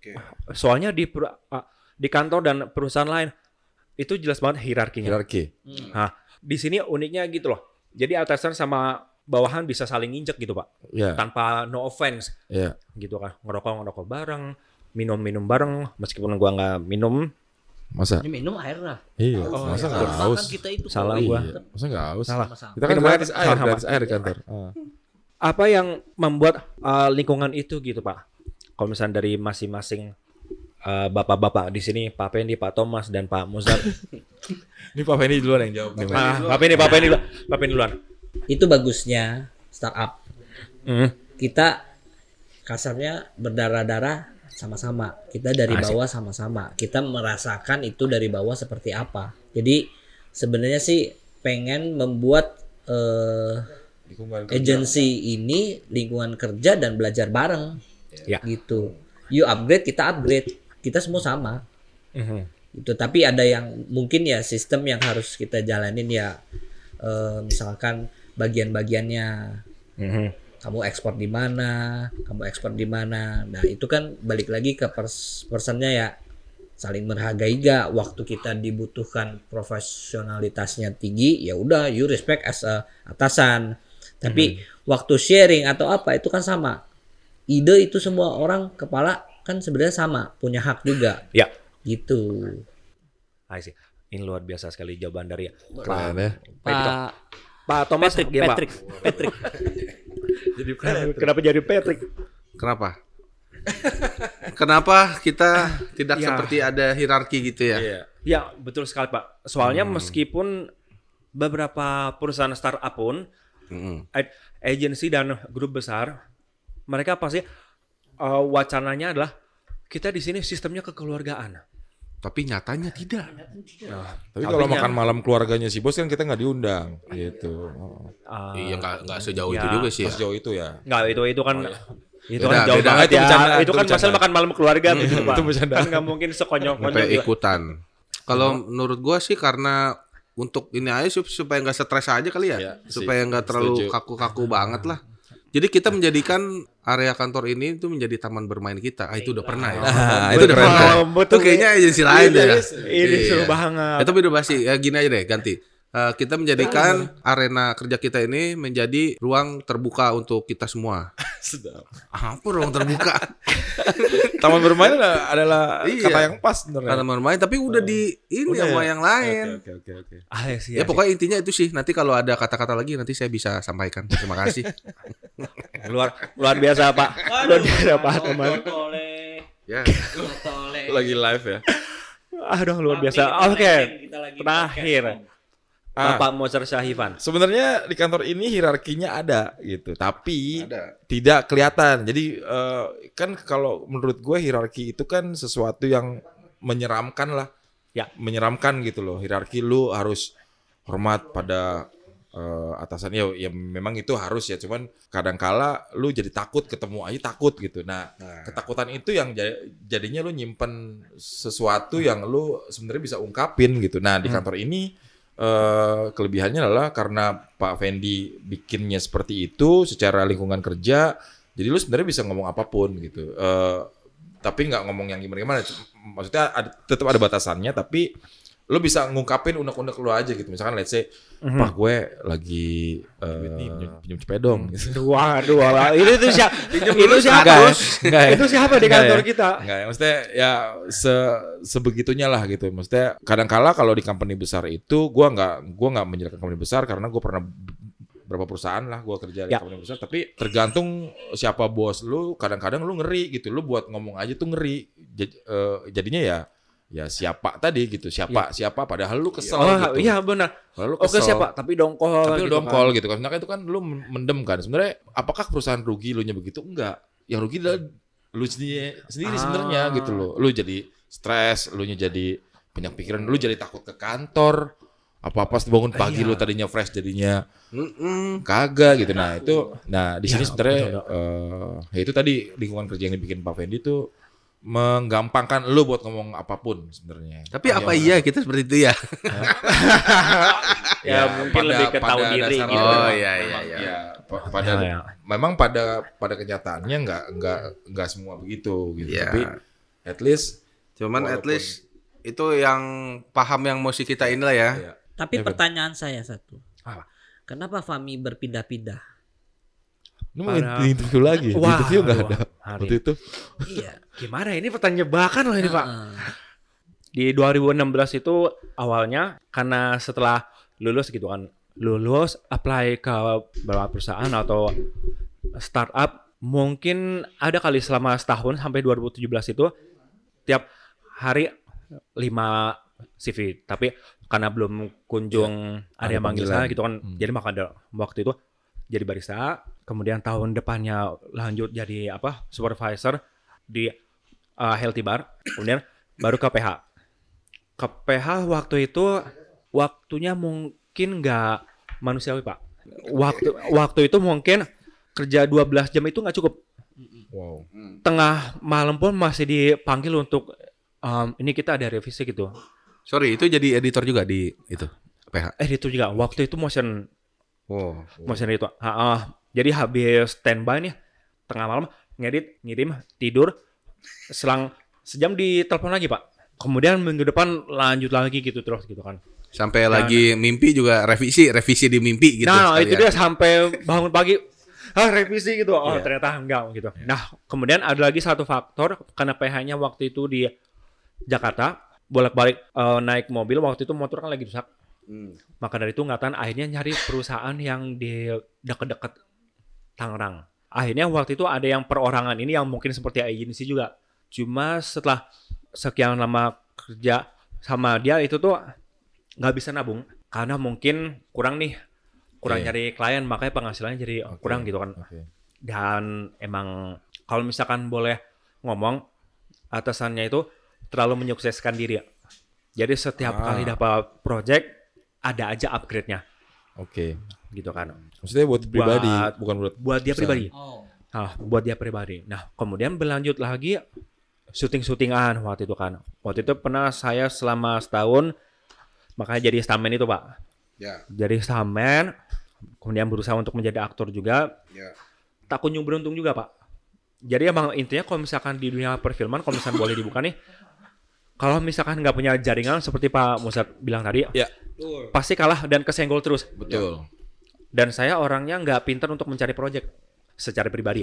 oke Soalnya di per- di kantor dan perusahaan lain itu jelas banget hierarkinya. hierarki Nah, di sini uniknya gitu loh. Jadi atasan sama bawahan bisa saling injek gitu, Pak. ya Tanpa no offense ya gitu kan. Ngerokok-ngerokok bareng, minum-minum bareng meskipun gua nggak minum. Masa Ini minum air lah. iya masa nggak Sama haus kan kita itu Salah iya. gua. masa nggak haus Salah. Sama-sama. kita kan Minum gratis air. Sama. gratis air di kantor Ah. apa yang membuat uh, lingkungan itu gitu pak? Kalau misalnya dari masing-masing uh, bapak-bapak di sini, Pak Pendi, Pak Thomas dan Pak Muzar. [LAUGHS] Ini Pak Fendi duluan yang jawab. nih, Pak. ah, Pak Pendi, Pak Pendi, Pak Pendi duluan. Itu bagusnya startup. Hmm. Kita kasarnya berdarah-darah sama-sama. Kita dari Asik. bawah sama-sama. Kita merasakan itu dari bawah seperti apa. Jadi sebenarnya sih pengen membuat eh, kerja. agensi ini lingkungan kerja dan belajar bareng. Ya. Gitu. You upgrade, kita upgrade. Kita semua sama. Mhm. itu tapi ada yang mungkin ya sistem yang harus kita jalanin ya eh, misalkan bagian-bagiannya Mhm. Kamu ekspor di mana kamu ekspor di mana. Nah itu kan balik lagi ke pers personnya ya. Saling menghargai gak waktu kita dibutuhkan profesionalitasnya tinggi ya udah you respect as a atasan. Tapi waktu sharing atau apa itu kan sama. Ide itu semua orang kepala kan sebenarnya sama punya hak juga. Ya, gitu. I see. Ini luar biasa sekali jawaban dari Keren ya. Pak Pak Thomas Patrick, gimana, Pak? Patrick, Patrick. Jadi [LAUGHS] Kenapa jadi Patrick? Kenapa? Kenapa kita tidak Ya. seperti ada hierarki gitu ya? Iya. Ya, betul sekali, Pak. Soalnya Hmm. meskipun beberapa perusahaan startup pun a- agensi dan grup besar, mereka pasti uh, wacananya adalah kita di sini sistemnya kekeluargaan. Tapi nyatanya tidak. Tapi kalau makan yang- malam keluarganya si bos kan kita nggak diundang gitu. Oh. Uh, iya nggak nggak sejauh ya. itu juga sih ya. Pas jauh itu ya. Nggak, itu itu kan itu Beda, kan jauh beda. banget Itu ya. bercandaan, itu itu kan masalah makan malam keluarga gitu, Pak. Itu. Kan nggak mungkin sekonyong-konyong ikutan. Kalau menurut gua sih karena untuk ini aja sup- supaya nggak stres aja kali ya, Iya, supaya nggak terlalu kaku-kaku banget lah. Jadi kita menjadikan area kantor ini itu menjadi taman bermain kita. Ah, itu udah pernah ya. Nah, itu udah pernah. Oh, Itu kayaknya agensi lain ya. Ini Iya. seru banget. Itu beda pasti. Ya, gini aja deh, ganti. Eh, kita menjadikan arena kerja kita ini menjadi ruang terbuka untuk kita semua. [LAUGHS] Sedap. Apa ruang terbuka? [LAUGHS] Taman bermain adalah, adalah Iya. kata yang pas sebenarnya. Karena bermain tapi udah di ini Udah sama ya? yang lain. Oke oke oke. Ah, ya, sih, Ya ya, pokoknya intinya itu sih. Nanti kalau ada kata-kata lagi nanti saya bisa sampaikan. Terima kasih. sih. [LAUGHS] luar luar biasa, Pak. Luar biasa, Pak, teman. ya. Lagi live ya. Aduh, luar biasa. Oke. Terakhir. Ah. Bapak Mozart Syahifan. Sebenarnya di kantor ini hierarkinya ada gitu, tapi Ada. tidak kelihatan. Jadi eh, kan kalau menurut gue hierarki itu kan sesuatu yang menyeramkan lah. Ya. Menyeramkan gitu loh. Hierarki lu harus hormat pada eh, atasan ya, ya memang itu harus ya. Cuman kadangkala lu jadi takut ketemu aja takut gitu. Nah, ketakutan itu yang ja- jadinya lu nyimpen sesuatu yang lu sebenarnya bisa ungkapin gitu. Nah, di kantor ini eh, kelebihannya adalah karena Pak Fendi bikinnya seperti itu secara lingkungan kerja, jadi lu sebenarnya bisa ngomong apa pun gitu. Eh, tapi nggak ngomong yang gimana-gimana. Maksudnya ada, tetap ada batasannya, tapi lu bisa ngungkapin unek-unek lu aja gitu. Misalkan let's say, Pak gue lagi eh, pinjam pinjam cepet dong. Gitu. Waduh, wah, itu itu siapa? itu siapa? Enggak ya? Enggak ya? Itu siapa di Enggak kantor ya? kita? Enggak ya, maksudnya ya se sebegitunya lah gitu. Maksudnya kadang-kala kalau di company besar itu gua nggak gua nggak menjelaskan company besar karena gua pernah berapa perusahaan lah gua kerja di Ya. company besar tapi tergantung siapa bos lu kadang-kadang lu ngeri gitu lu buat ngomong aja tuh ngeri Jad- eh, jadinya ya ya siapa tadi gitu siapa siapa padahal lu kesel Oh, gitu iya benar. Padahal lu Oke kesel. siapa? Tapi dongkol. Tapi lu gitu dongkol kan. gitu kan. Sebenarnya itu kan lu mendem kan. Sebenarnya apakah perusahaan rugi lu nya begitu? Enggak. Yang rugi adalah lu sendiri, sendiri Ah. sebenarnya gitu loh. Lu jadi stres, lu nya jadi banyak pikiran, lu jadi takut ke kantor. Apa-apa bangun pagi Iya. lu tadinya fresh jadinya Mm-mm. kagak gitu. Nah, itu nah di sini Ya, sebenarnya eh, ya itu tadi lingkungan kerja yang dibikin Pak Fendi tuh menggampangkan lu buat ngomong apa pun sebenarnya. Tapi apa iya kita seperti itu ya? Ya, mungkin lebih ke tahu diri gitu. Oh, memang- iya, iya, iya. ya, pa- pada Ya, ya. memang pada pada kenyataannya nggak nggak nggak semua begitu gitu. Iya. Tapi at least Cuman at Walaupun- least itu yang paham yang mesti kita inilah ya. ya, Tapi Evan. pertanyaan saya satu. Apa? Kenapa Fami berpindah-pindah? Lu mau Para- di interview lagi? Di Wah, interview nggak ada hari. waktu itu. Iya. Gimana ini pertanyaan jebakan loh ini, Pak. Di 2016 itu awalnya karena setelah lulus gitu kan. Lulus apply ke beberapa perusahaan atau startup mungkin ada kali selama setahun sampai 2017 itu tiap hari 5 CV tapi karena belum kunjung ada, ada yang manggil saya gitu kan Hmm. jadi maka ada waktu itu jadi barista kemudian tahun depannya lanjut jadi apa supervisor di uh, healthy bar kemudian baru ke PH ke PH waktu itu waktunya mungkin nggak manusiawi pak waktu waktu itu mungkin kerja 12 jam itu nggak cukup Wow. tengah malam pun masih dipanggil untuk um, ini kita ada revisi gitu Sorry, itu jadi editor juga di itu PH. eh itu juga waktu itu motion Wow. motion itu Ah, ah. Jadi habis standby nih tengah malam ngedit ngirim tidur selang sejam ditelepon lagi pak kemudian minggu depan lanjut lagi gitu terus gitu kan Sampai Nah, lagi mimpi juga revisi, revisi di mimpi gitu. nah itu sekalian. dia sampai bangun pagi ah revisi gitu oh Iya. ternyata enggak gitu nah kemudian ada lagi satu faktor karena PH-nya waktu itu di Jakarta bolak-balik eh, naik mobil waktu itu motor kan lagi rusak Hmm. maka dari itu ngatan akhirnya nyari perusahaan yang di deket-deket Tangerang akhirnya waktu itu ada yang perorangan ini yang mungkin seperti agensi juga cuma setelah sekian lama kerja sama dia itu tuh nggak bisa nabung karena mungkin kurang nih kurang Iya. nyari klien makanya penghasilannya jadi Oke. kurang gitu kan Oke. dan emang kalau misalkan boleh ngomong atasannya itu terlalu menyukseskan diri. Jadi setiap Ah. kali dapat project ada aja upgrade-nya Oke. gitu kan. Maksudnya buat pribadi, Buat- bukan buat Buat dia pribadi. Oh. Nah, buat dia pribadi. Nah, kemudian berlanjut lagi syuting-syutingan waktu itu kan. Waktu itu pernah saya selama setahun makanya jadi stuntman itu, Pak. Ya, Jadi stuntman, kemudian berusaha untuk menjadi aktor juga. ya. tak kunjung beruntung juga pak. Jadi emang intinya kalau misalkan di dunia perfilman, kalau misalkan boleh dibuka nih, kalau misalkan nggak punya jaringan seperti Pak Musad bilang tadi, Ya. pasti kalah dan kesenggol terus. betul. Dan saya orangnya nggak pintar untuk mencari project secara pribadi.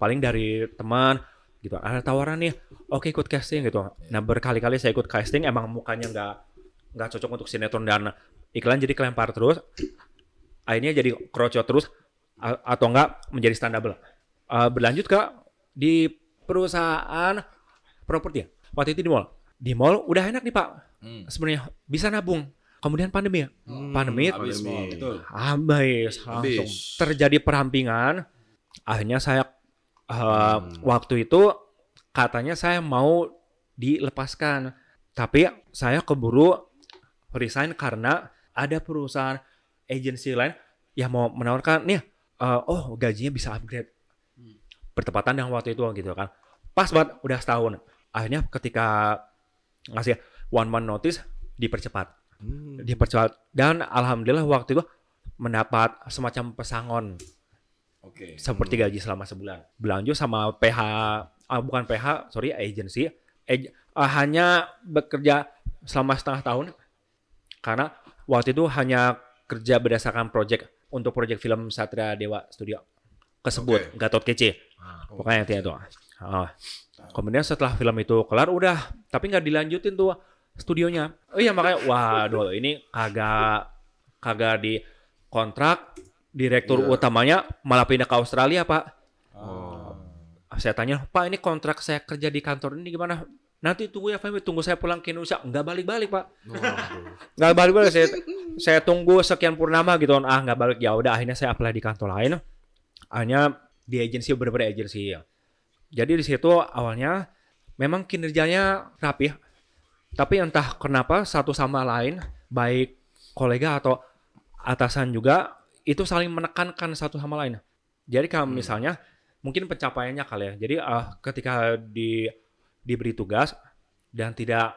Paling dari teman gitu, ada tawaran nih, oke ikut casting gitu. Nah berkali-kali saya ikut casting, emang mukanya nggak nggak cocok untuk sinetron dan iklan jadi kelempar terus. Akhirnya jadi krocot terus atau enggak menjadi standable. Eh, berlanjut ke di perusahaan properti ya. Waktu itu di mall. Di mall udah enak nih Pak. Hmm. Sebenarnya bisa nabung. Kemudian pandemi ya. Pandemi. Habis semua, betul. habis langsung terjadi perampingan. Akhirnya saya uh, waktu itu katanya saya mau dilepaskan. Tapi saya keburu resign karena ada perusahaan agensi lain yang mau menawarkan nih uh, oh gajinya bisa upgrade. Bertepatan dengan waktu itu gitu kan. Pas banget udah setahun. Akhirnya ketika ngasih one month notice dipercepat dipercepat. Dan alhamdulillah waktu itu mendapat semacam pesangon. Oke. seperti gaji selama sebulan. Berlanjut sama PH ah, bukan PH sorry agency. Ag- ah, hanya bekerja selama setengah tahun. Karena waktu itu hanya kerja berdasarkan project untuk project film Satria Dewa Studio kesebut Gatot Kece. Pokoknya intinya itu. Ah. kemudian setelah film itu kelar udah. Tapi nggak dilanjutin tuh studionya. Oh iya makanya waduh ini kagak kagak di kontrak direktur utamanya malah pindah ke Australia pak. Oh. saya tanya pak ini kontrak saya kerja di kantor ini gimana? Nanti tunggu ya Femi tunggu saya pulang ke Indonesia. Nggak balik balik pak nggak balik balik saya saya tunggu sekian purnama gitu. Ah nggak balik. Ya udah akhirnya saya apply di kantor lain. Akhirnya di agensi beberapa agensi ya. Jadi di situ awalnya memang kinerjanya rapi tapi entah kenapa satu sama lain baik kolega atau atasan juga itu saling menekankan satu sama lain. Jadi kalau misalnya mungkin pencapaiannya kali ya. Jadi ah, ketika di diberi tugas dan tidak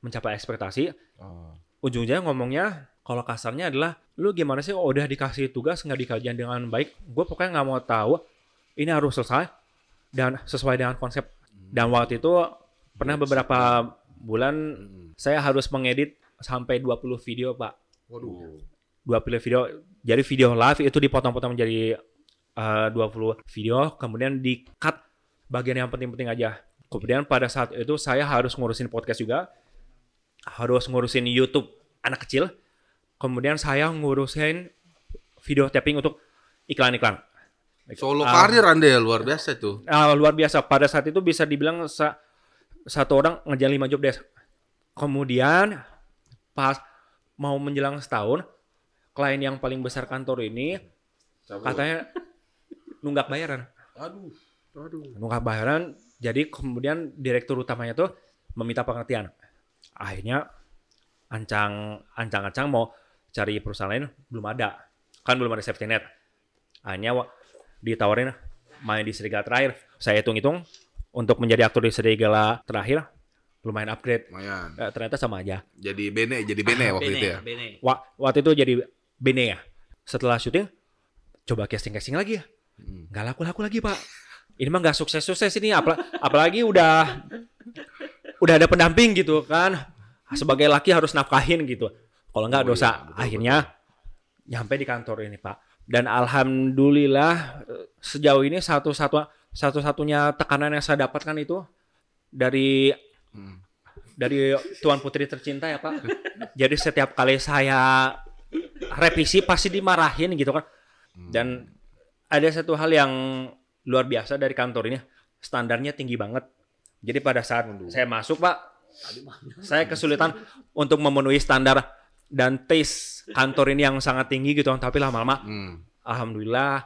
mencapai ekspektasi Oh. ujungnya ngomongnya kalau kasarnya adalah lu gimana sih? Udah dikasih tugas nggak dikajian dengan baik gue pokoknya nggak mau tahu ini harus selesai dan sesuai dengan konsep. Dan waktu itu pernah beberapa bulan saya harus mengedit sampai 20 video pak Waduh. 20 video jadi video live itu dipotong-potong menjadi eh, 20 video kemudian di cut bagian yang penting-penting aja kemudian pada saat itu saya harus ngurusin podcast juga harus ngurusin YouTube anak kecil kemudian saya ngurusin video tapping untuk iklan-iklan Solo karir Anda ya luar biasa tuh. Ah, luar biasa. Pada saat itu bisa dibilang sa- satu orang ngerjain lima job desk. Kemudian pas mau menjelang setahun, klien yang paling besar kantor ini katanya nunggak bayaran. Aduh. Nunggak bayaran. Jadi kemudian direktur utamanya tuh meminta pengertian. Akhirnya ancang ancang-ancang mau cari perusahaan lain belum ada. Kan belum ada safety net. Akhirnya wa- ditawarin main di serigala terakhir. Saya hitung-hitung untuk menjadi aktor di serigala terakhir lumayan upgrade. Lumayan. Eh, ternyata sama aja. Jadi bene, jadi bene waktu itu ya. Bene. Wa- waktu itu jadi bene ya. Setelah syuting coba casting-casting lagi ya. Nggak laku-laku lagi pak. Ini mah nggak sukses-sukses ini. Apal- [LAUGHS] apalagi udah udah ada pendamping gitu kan. Sebagai laki harus nafkahin gitu. Kalau nggak Oh, dosa. iya, betul, Akhirnya nyampe di kantor ini pak. Dan alhamdulillah eh, sejauh ini satu-satu satu-satunya tekanan yang saya dapatkan itu dari Hmm. dari Tuan Putri tercinta ya Pak. Jadi setiap kali saya revisi pasti dimarahin gitu kan. Dan ada satu hal yang luar biasa dari kantor ini, standarnya tinggi banget. Jadi pada saat saya masuk Pak, saya kesulitan untuk memenuhi standar dan taste kantor ini yang sangat tinggi gitu. Tapi lama-lama, Hmm. alhamdulillah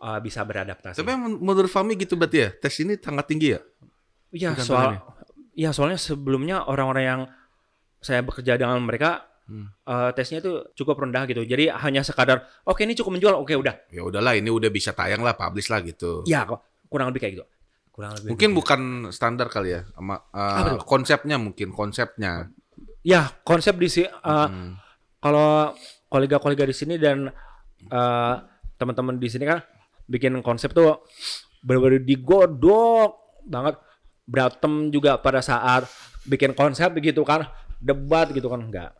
uh, bisa beradaptasi. Tapi men- menurut Fami gitu berarti ya, tes ini sangat tinggi ya? Iya soal, iya soalnya sebelumnya orang-orang yang saya bekerja dengan mereka Hmm. eh, tesnya itu cukup rendah gitu. Jadi hanya sekadar, oke ini cukup menjual, oke udah. Ya udahlah, ini udah bisa tayang lah, publish lah gitu. Ya kok kurang lebih kayak gitu. Kurang lebih. Mungkin begitu. bukan standar kali ya, sama uh, konsepnya mungkin konsepnya. Ya konsep di sini. eh, Hmm. Kalau kolega-kolega di sini dan eh, teman-teman di sini kan bikin konsep tuh benar-benar digodok banget. Berantem juga pada saat bikin konsep begitu kan, debat gitu kan enggak.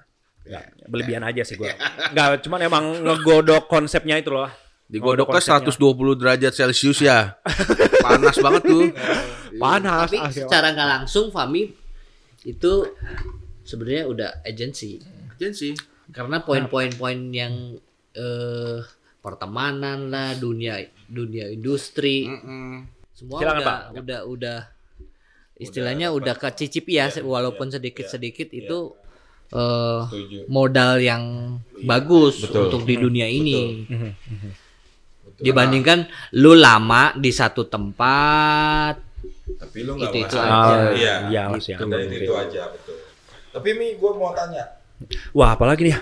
Enggak, berlebihan aja sih gua. [LAUGHS] Enggak, cuman emang ngegodok konsepnya itu loh. Digodok ke Ngegodok konsepnya. 120 derajat Celcius ya. [LAUGHS] Panas banget tuh. Panas. Tapi secara nggak langsung Fami itu sebenarnya udah agensi. Agensi. Karena poin-poin-poin yang eh, pertemanan lah, dunia dunia industri, Mm-mm. semua Silakan, udah, Pak. udah udah istilahnya udah, kecicip ya walaupun sedikit-sedikit itu eh, Setuju. modal yang bagus Betul. untuk di dunia ini. Mhm. Dibandingkan lu lama di satu tempat, Tapi lu nggak Itu-itu masalah. aja. Ah, Iya. iya, ya. Itu aja betul. Tapi Mi, gue mau tanya. Wah, apalagi nih ya?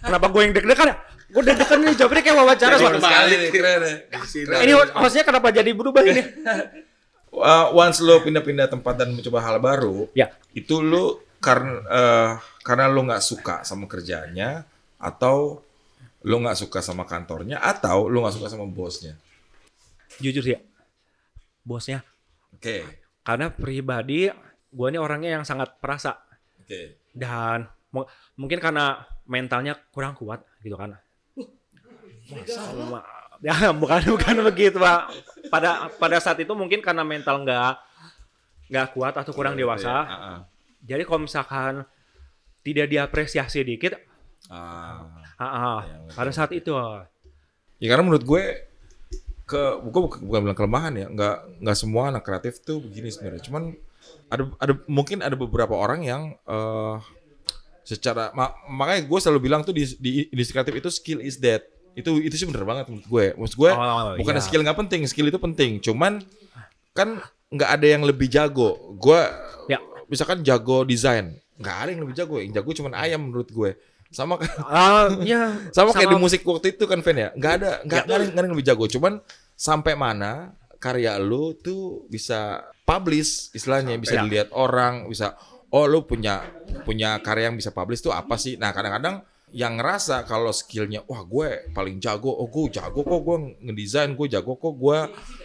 Kenapa gue yang deg-degan ya? Gue deg-degan nih, jawabnya kayak wawancara. Pak. sekali keren ya. Ini hostnya kenapa jadi berubah ini? [LAUGHS] Uh, once lo pindah-pindah tempat dan mencoba hal baru, Ya. itu lo karena eh, karena lo nggak suka sama kerjaannya atau lo nggak suka sama kantornya atau lo nggak suka sama bosnya. Jujur sih, ya, bosnya. Oke, Karena pribadi, gue ini orangnya yang sangat perasa. oke. Dan mu- mungkin karena mentalnya kurang kuat gitu kan. Ma- [LAUGHS] Ya bukan bukan begitu pak. Pada pada saat itu mungkin karena mental nggak nggak kuat atau kurang dewasa. Ah, ah. Jadi kalau misalkan tidak diapresiasi dikit, Ah. ah, ah, Ya, pada saat itu Ya karena menurut gue ke gue bukan, bukan bilang kelemahan ya, nggak nggak semua anak kreatif tuh begini sebenarnya. Cuman ada ada mungkin ada beberapa orang yang eh secara ma- makanya gue selalu bilang tuh di, di industri kreatif itu skill is dead. Itu itu sih bener banget menurut gue. Maksud gue Oh, bukan iya. skill nggak penting, skill itu penting. Cuman kan nggak ada yang lebih jago. Gue Ya. misalkan jago desain, nggak ada yang lebih jago. Yang jago cuman ayam menurut gue. Sama kan ah, ya sama, kayak di musik waktu itu kan Fen ya nggak ada nggak Ya. ada yang lebih jago cuman sampai mana karya lu tuh bisa publish istilahnya bisa Ya. dilihat orang bisa oh lu punya punya karya yang bisa publish tuh apa sih nah kadang-kadang yang ngerasa kalau skillnya wah gue paling jago oh gue jago kok gue ngedesain gue jago kok gue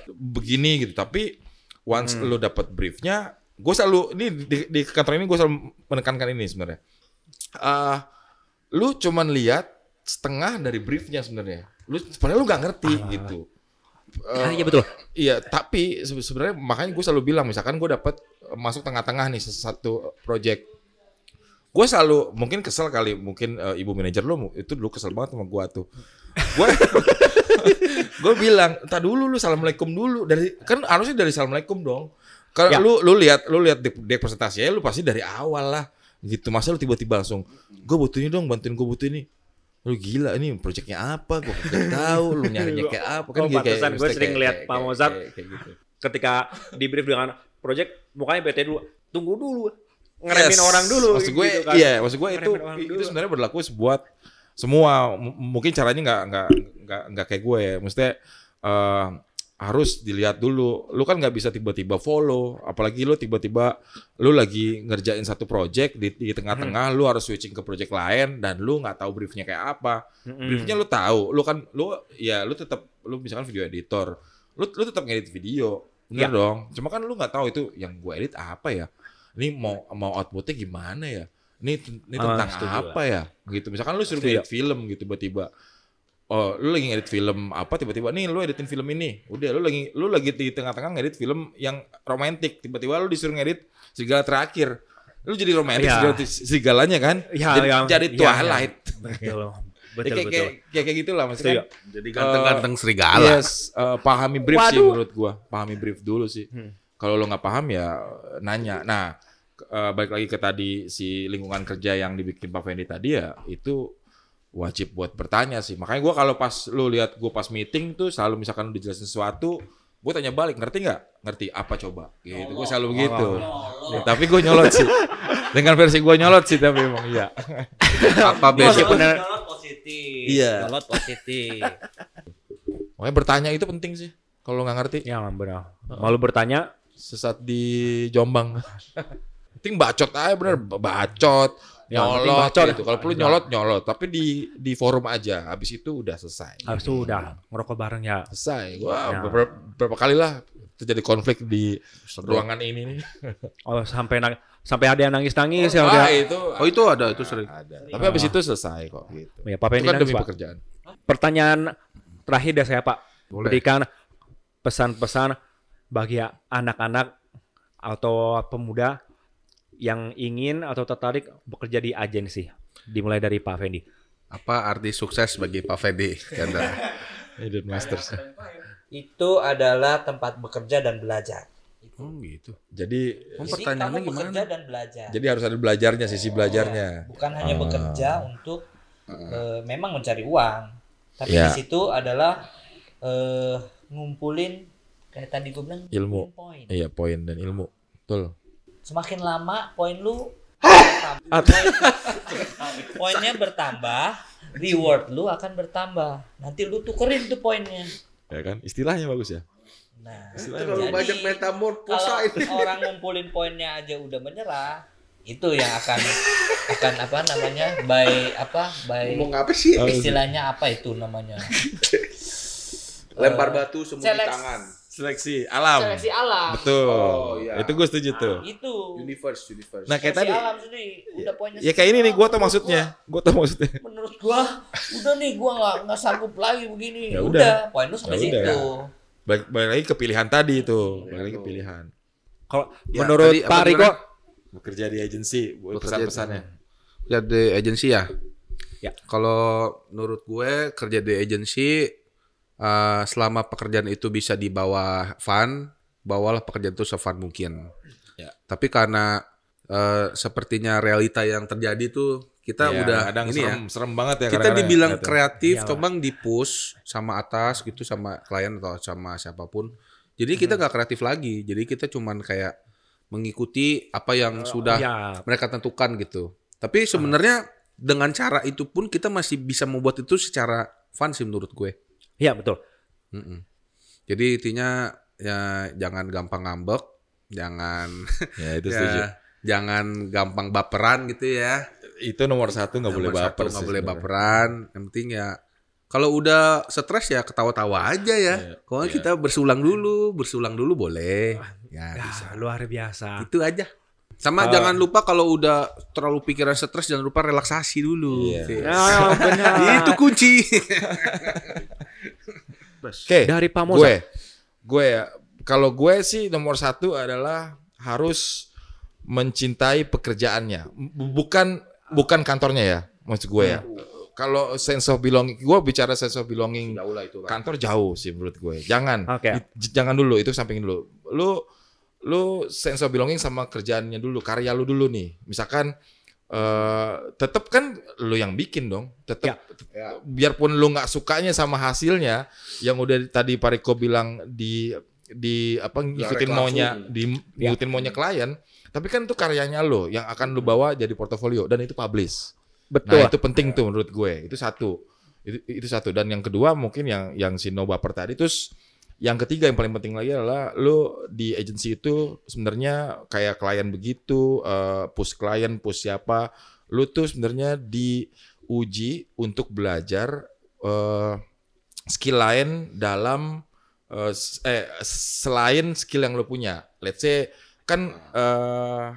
begini gitu tapi once Hmm. lu dapat briefnya gue selalu ini di, di kantor ini gue selalu menekankan ini sebenarnya Ah, lu cuman lihat setengah dari briefnya sebenarnya. Lu sebenarnya lu nggak ngerti gitu. Ah, iya betul. Iya, tapi se- sebenarnya makanya gue selalu bilang misalkan gue dapat eh, masuk tengah-tengah nih satu project. Gue selalu mungkin kesel kali mungkin eh, ibu manajer lu itu dulu kesel banget sama gue tuh. Gue [LAUGHS] gue bilang, "Tak dulu lu assalamualaikum dulu." Dari kan harusnya dari assalamualaikum dong. Kalau Ya. lu lu lihat lu lihat di, di presentasinya lu pasti dari awal lah. Gitu. Masa lu tiba-tiba langsung, "Gue butuh ini dong, bantuin gue butuh ini." Lu gila ini proyeknya apa? Gue gak tahu lu nyarinya kayak apa Oh, gitu, pantesan gue sering lihat Pak kayak- Mozart. kayak- kayak gitu. Ketika di brief dengan project mukanya PT dulu. Tunggu dulu. Ngeremin Yes. orang dulu Maksud gue, gitu kan. iya, maksud gue itu itu sebenarnya berlaku buat semua. M- mungkin caranya nggak nggak nggak nggak kayak gue ya. Maksudnya eh, harus dilihat dulu. Lu kan nggak bisa tiba-tiba follow, apalagi lu tiba-tiba lu lagi ngerjain satu project di, di tengah-tengah, lu harus switching ke project lain dan lu nggak tahu briefnya kayak apa. Mm-mm. Briefnya lu tahu, lu kan lu ya lu tetap lu misalkan video editor, lu lu tetap ngedit video, bener Ya. dong. Cuma kan lu nggak tahu itu yang gue edit apa ya. Ini mau mau outputnya gimana ya? Ini ini Ah, tentang setuju apa ya? Gitu. Misalkan lu suruh ngedit film gitu tiba-tiba. Oh, lu lagi ngedit film apa tiba-tiba nih lu editin film ini. Udah lu lagi lu lagi di tengah-tengah ngedit film yang romantis. Tiba-tiba lu disuruh ngedit serigala terakhir. Lu jadi romantis Iya. serigala- serigalanya kan? Ya, jadi, yang- jadi ya, Twilight. Betul. Ya, Betul, kayak, betul. kayak, kayak, kayak gitulah maksudnya. Kan, Jadi ganteng-ganteng serigala. Yes, eh, pahami brief sih Waduh. menurut gua. Pahami brief dulu sih. Hmm. Kalau lo nggak paham ya nanya. Nah, eh, balik lagi ke tadi si lingkungan kerja yang dibikin Pak Fendi tadi ya itu wajib buat bertanya sih. Makanya gua kalau pas lu lihat gua pas meeting tuh selalu misalkan lu dijelasin sesuatu, gua tanya balik, ngerti nggak? Ngerti apa coba? Gitu. Gua selalu begitu. Ya, tapi gua nyolot sih. Dengan versi gua nyolot sih tapi emang iya. [LAUGHS] Apa basic. Nyolot positif. Iya. Nyolot positif. Makanya bertanya itu penting sih. Kalau nggak ngerti, Ya benar. Malu bertanya sesat di Jombang. [LAUGHS] penting bacot aja bener, bacot. Ya, nyolot bacot. gitu. Kalau perlu nyolot nyolot, tapi di di forum aja. Habis itu udah selesai. ah, sudah ngerokok bareng ya. Selesai. Wah, Ya. beberapa, beberapa kali lah terjadi konflik di ruangan ini nih. [LAUGHS] Oh sampai nang sampai ada yang nangis-nangis ya Ah, udah. itu Oh itu ada itu sering. ada. Tapi habis itu selesai kok gitu. Ya, Pak Itu kan nangis, demi Pak. pekerjaan. Pertanyaan terakhir dari saya Pak. Boleh. Berikan pesan-pesan bagi anak-anak atau pemuda yang ingin atau tertarik bekerja di agensi. Dimulai dari Pak Fendi. Apa arti sukses bagi Pak Fendi? Chandra? [LAUGHS] Hidden Masters. Itu adalah tempat bekerja dan belajar. Oh gitu. Jadi Oh, Jadi pertanyaannya kamu gimana? bekerja dan belajar. jadi harus ada belajarnya, sisi belajarnya. Bukan hanya Ah. bekerja untuk eh, memang mencari uang, tapi Ya. di situ adalah eh, ngumpulin kayak tadi gue bilang Ilmu. poin. Iya, poin dan ilmu. Betul. Semakin lama poin lu [LAUGHS] poinnya bertambah, reward lu akan bertambah. Nanti lu tukerin tuh poinnya. Ya kan? Istilahnya bagus ya. Nah, Terlalu jadi banyak metamorfosa ini. [LAUGHS] orang ngumpulin poinnya aja udah menyerah, itu yang akan akan apa namanya? by apa? by Ngomong apa sih? istilahnya apa itu namanya? [LAUGHS] Lempar batu semua di tangan. Seleksi alam. Seleksi alam. Betul. Oh, iya. Itu gue setuju tuh. Itu. Universe, universe. Nah, kayak Seleksi tadi. alam sendiri udah poinnya. Ya kayak ini nih, gue tau maksudnya. Gue tau maksudnya. Menurut gua udah nih gua nggak nggak sanggup lagi begini. Ya Ya udah. udah, poin lu sampai Ya udah. situ. Balik, balik lagi ke pilihan tadi itu. Balik lagi ke pilihan. Kalau Ya, menurut tadi Pak Riko? Bekerja di agensi, pesan-pesannya. Ya di agensi ya. Ya. Kalau menurut gue kerja di agensi eh, selama pekerjaan itu bisa dibawa fun, bawalah pekerjaan itu sefun mungkin. Ya. Tapi karena eh, sepertinya realita yang terjadi tuh kita Ya, udah kadang ini ya. serem, serem banget ya. Kita ya, dibilang kelihatan. kreatif, Iyalah. coba di push sama atas gitu sama klien atau sama siapa pun. Jadi kita Hmm. nggak kreatif lagi. Jadi kita cuman kayak mengikuti apa yang sudah ya mereka tentukan gitu. Tapi sebenarnya dengan cara itu pun kita masih bisa membuat itu secara fun sih menurut gue. Ya betul. Mm-mm. Jadi intinya ya jangan gampang ngambek, jangan Ya, itu [LAUGHS] setuju. ya, jangan gampang baperan gitu ya. Itu nomor satu nggak boleh baper. nggak boleh baperan. Yang penting ya kalau udah stres ya ketawa-tawa aja ya. Iya, Kalau iya. kita bersulang dulu, bersulang dulu boleh. Ya, bisa. Ya, luar biasa. Itu aja. Sama Ah. jangan lupa kalau udah terlalu pikiran stres jangan lupa relaksasi dulu. Iya. Sih. Nah, benar. [LAUGHS] Itu kunci. [LAUGHS] Oke. Dari Pak gue, gue ya. Kalau gue sih nomor satu adalah harus mencintai pekerjaannya. Bukan bukan kantornya ya, maksud gue ya. kalau sense of belonging, gue bicara sense of belonging itu. Kantor jauh sih menurut gue. Jangan, Oke. J- jangan dulu itu samping dulu. Lu lu sense of belonging sama kerjaannya dulu, karya lu dulu nih. Misalkan eh tetap kan lu yang bikin dong. Tetap Ya. biarpun lu nggak sukanya sama hasilnya yang udah tadi Pak Riko bilang di di apa ngikutin maunya di ngikutin maunya klien, tapi kan itu karyanya lo yang akan lu bawa jadi portofolio dan itu publish. Betul. Nah, itu penting tuh menurut gue. Itu satu. Itu, itu satu dan yang kedua mungkin yang yang si No baper tadi terus yang ketiga yang paling penting lagi adalah lu di agency itu sebenarnya kayak klien begitu, eh, push klien, push siapa, lu tuh sebenarnya diuji untuk belajar eh, skill lain dalam s- eh selain skill yang lu punya. Let's say kan eh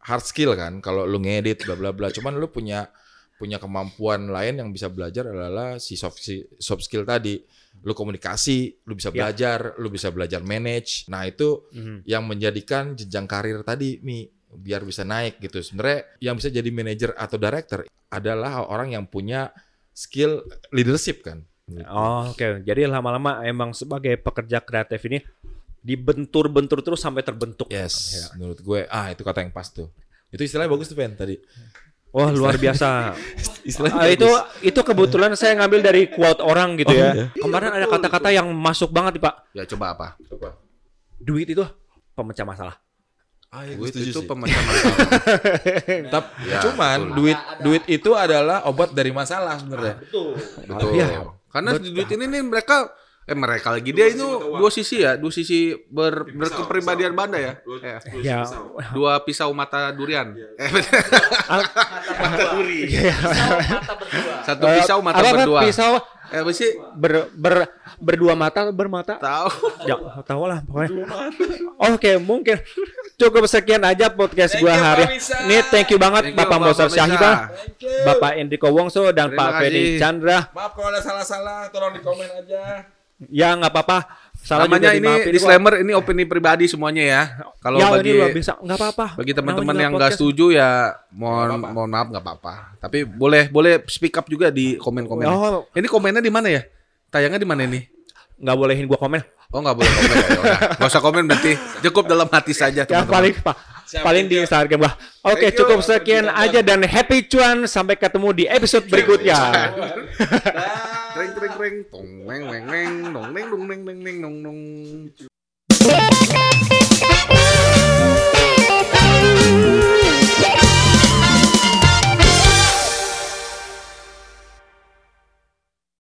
hard skill kan kalau lu ngedit bla bla bla. Cuman lu punya punya kemampuan lain yang bisa belajar adalah si soft si soft skill tadi. Lu komunikasi, lu bisa Ya. belajar, lu bisa belajar manage. Nah, itu Mhm. yang menjadikan jenjang karir tadi Mi biar bisa naik gitu. Sebenarnya yang bisa jadi manajer atau director adalah orang yang punya skill leadership kan. Oh, oke. Jadi lama-lama emang sebagai pekerja kreatif ini dibentur-bentur terus sampai terbentuk. Yes, Ya. menurut gue ah itu kata yang pas tuh. Itu istilahnya bagus tuh Pen tadi. Wah, luar biasa. [LAUGHS] Istilahnya Ah, itu itu kebetulan saya ngambil dari quote orang gitu ya. Kemarin ada kata-kata yang masuk banget nih, Pak. Ya coba apa? Duit itu pemecah masalah. Ah, ya, Duit itu sih. pemecah [LAUGHS] masalah. Tap- Ya, cuman betul. duit duit itu adalah obat dari masalah sebenarnya. Betul. Iya. Karena di duit ini nih mereka eh mereka lagi dia itu dua sisi ya, dua sisi ber, berkepribadian banda ya. Eh, Ya. Dua pisau mata durian. Eh, Satu pisau mata Apa, berdua. Pisau Eh apa sih? ber, ber, berdua mata bermata. Tahu. Ya, tahu lah pokoknya. Oke, mungkin cukup sekian aja podcast gua hari ini. Thank you banget Thank Bapak Mosar Mesa. Syahibah, Bapak Endriko Wongso dan Terima Pak kasih. Chandra. Maaf kalau ada salah-salah, tolong di komen aja. Ya nggak apa-apa. Salah Namanya juga ini kok. disclaimer ini opini pribadi semuanya ya. Kalau ya bagi ini nggak apa-apa. bagi teman-teman yang nggak setuju ya mohon mohon maaf nggak apa-apa. Tapi boleh boleh speak up juga di komen-komen. Oh. Ini komennya di mana ya? Tayangnya di mana ini? nggak bolehin gua komen. Oh nggak boleh komen ya. [LAUGHS] Nggak usah komen berarti cukup dalam hati saja Ya teman-teman. paling pak. Siap paling di Instagram lah. Oke, okay, cukup sekian aja dan happy cuan. Sampai ketemu di episode berikutnya.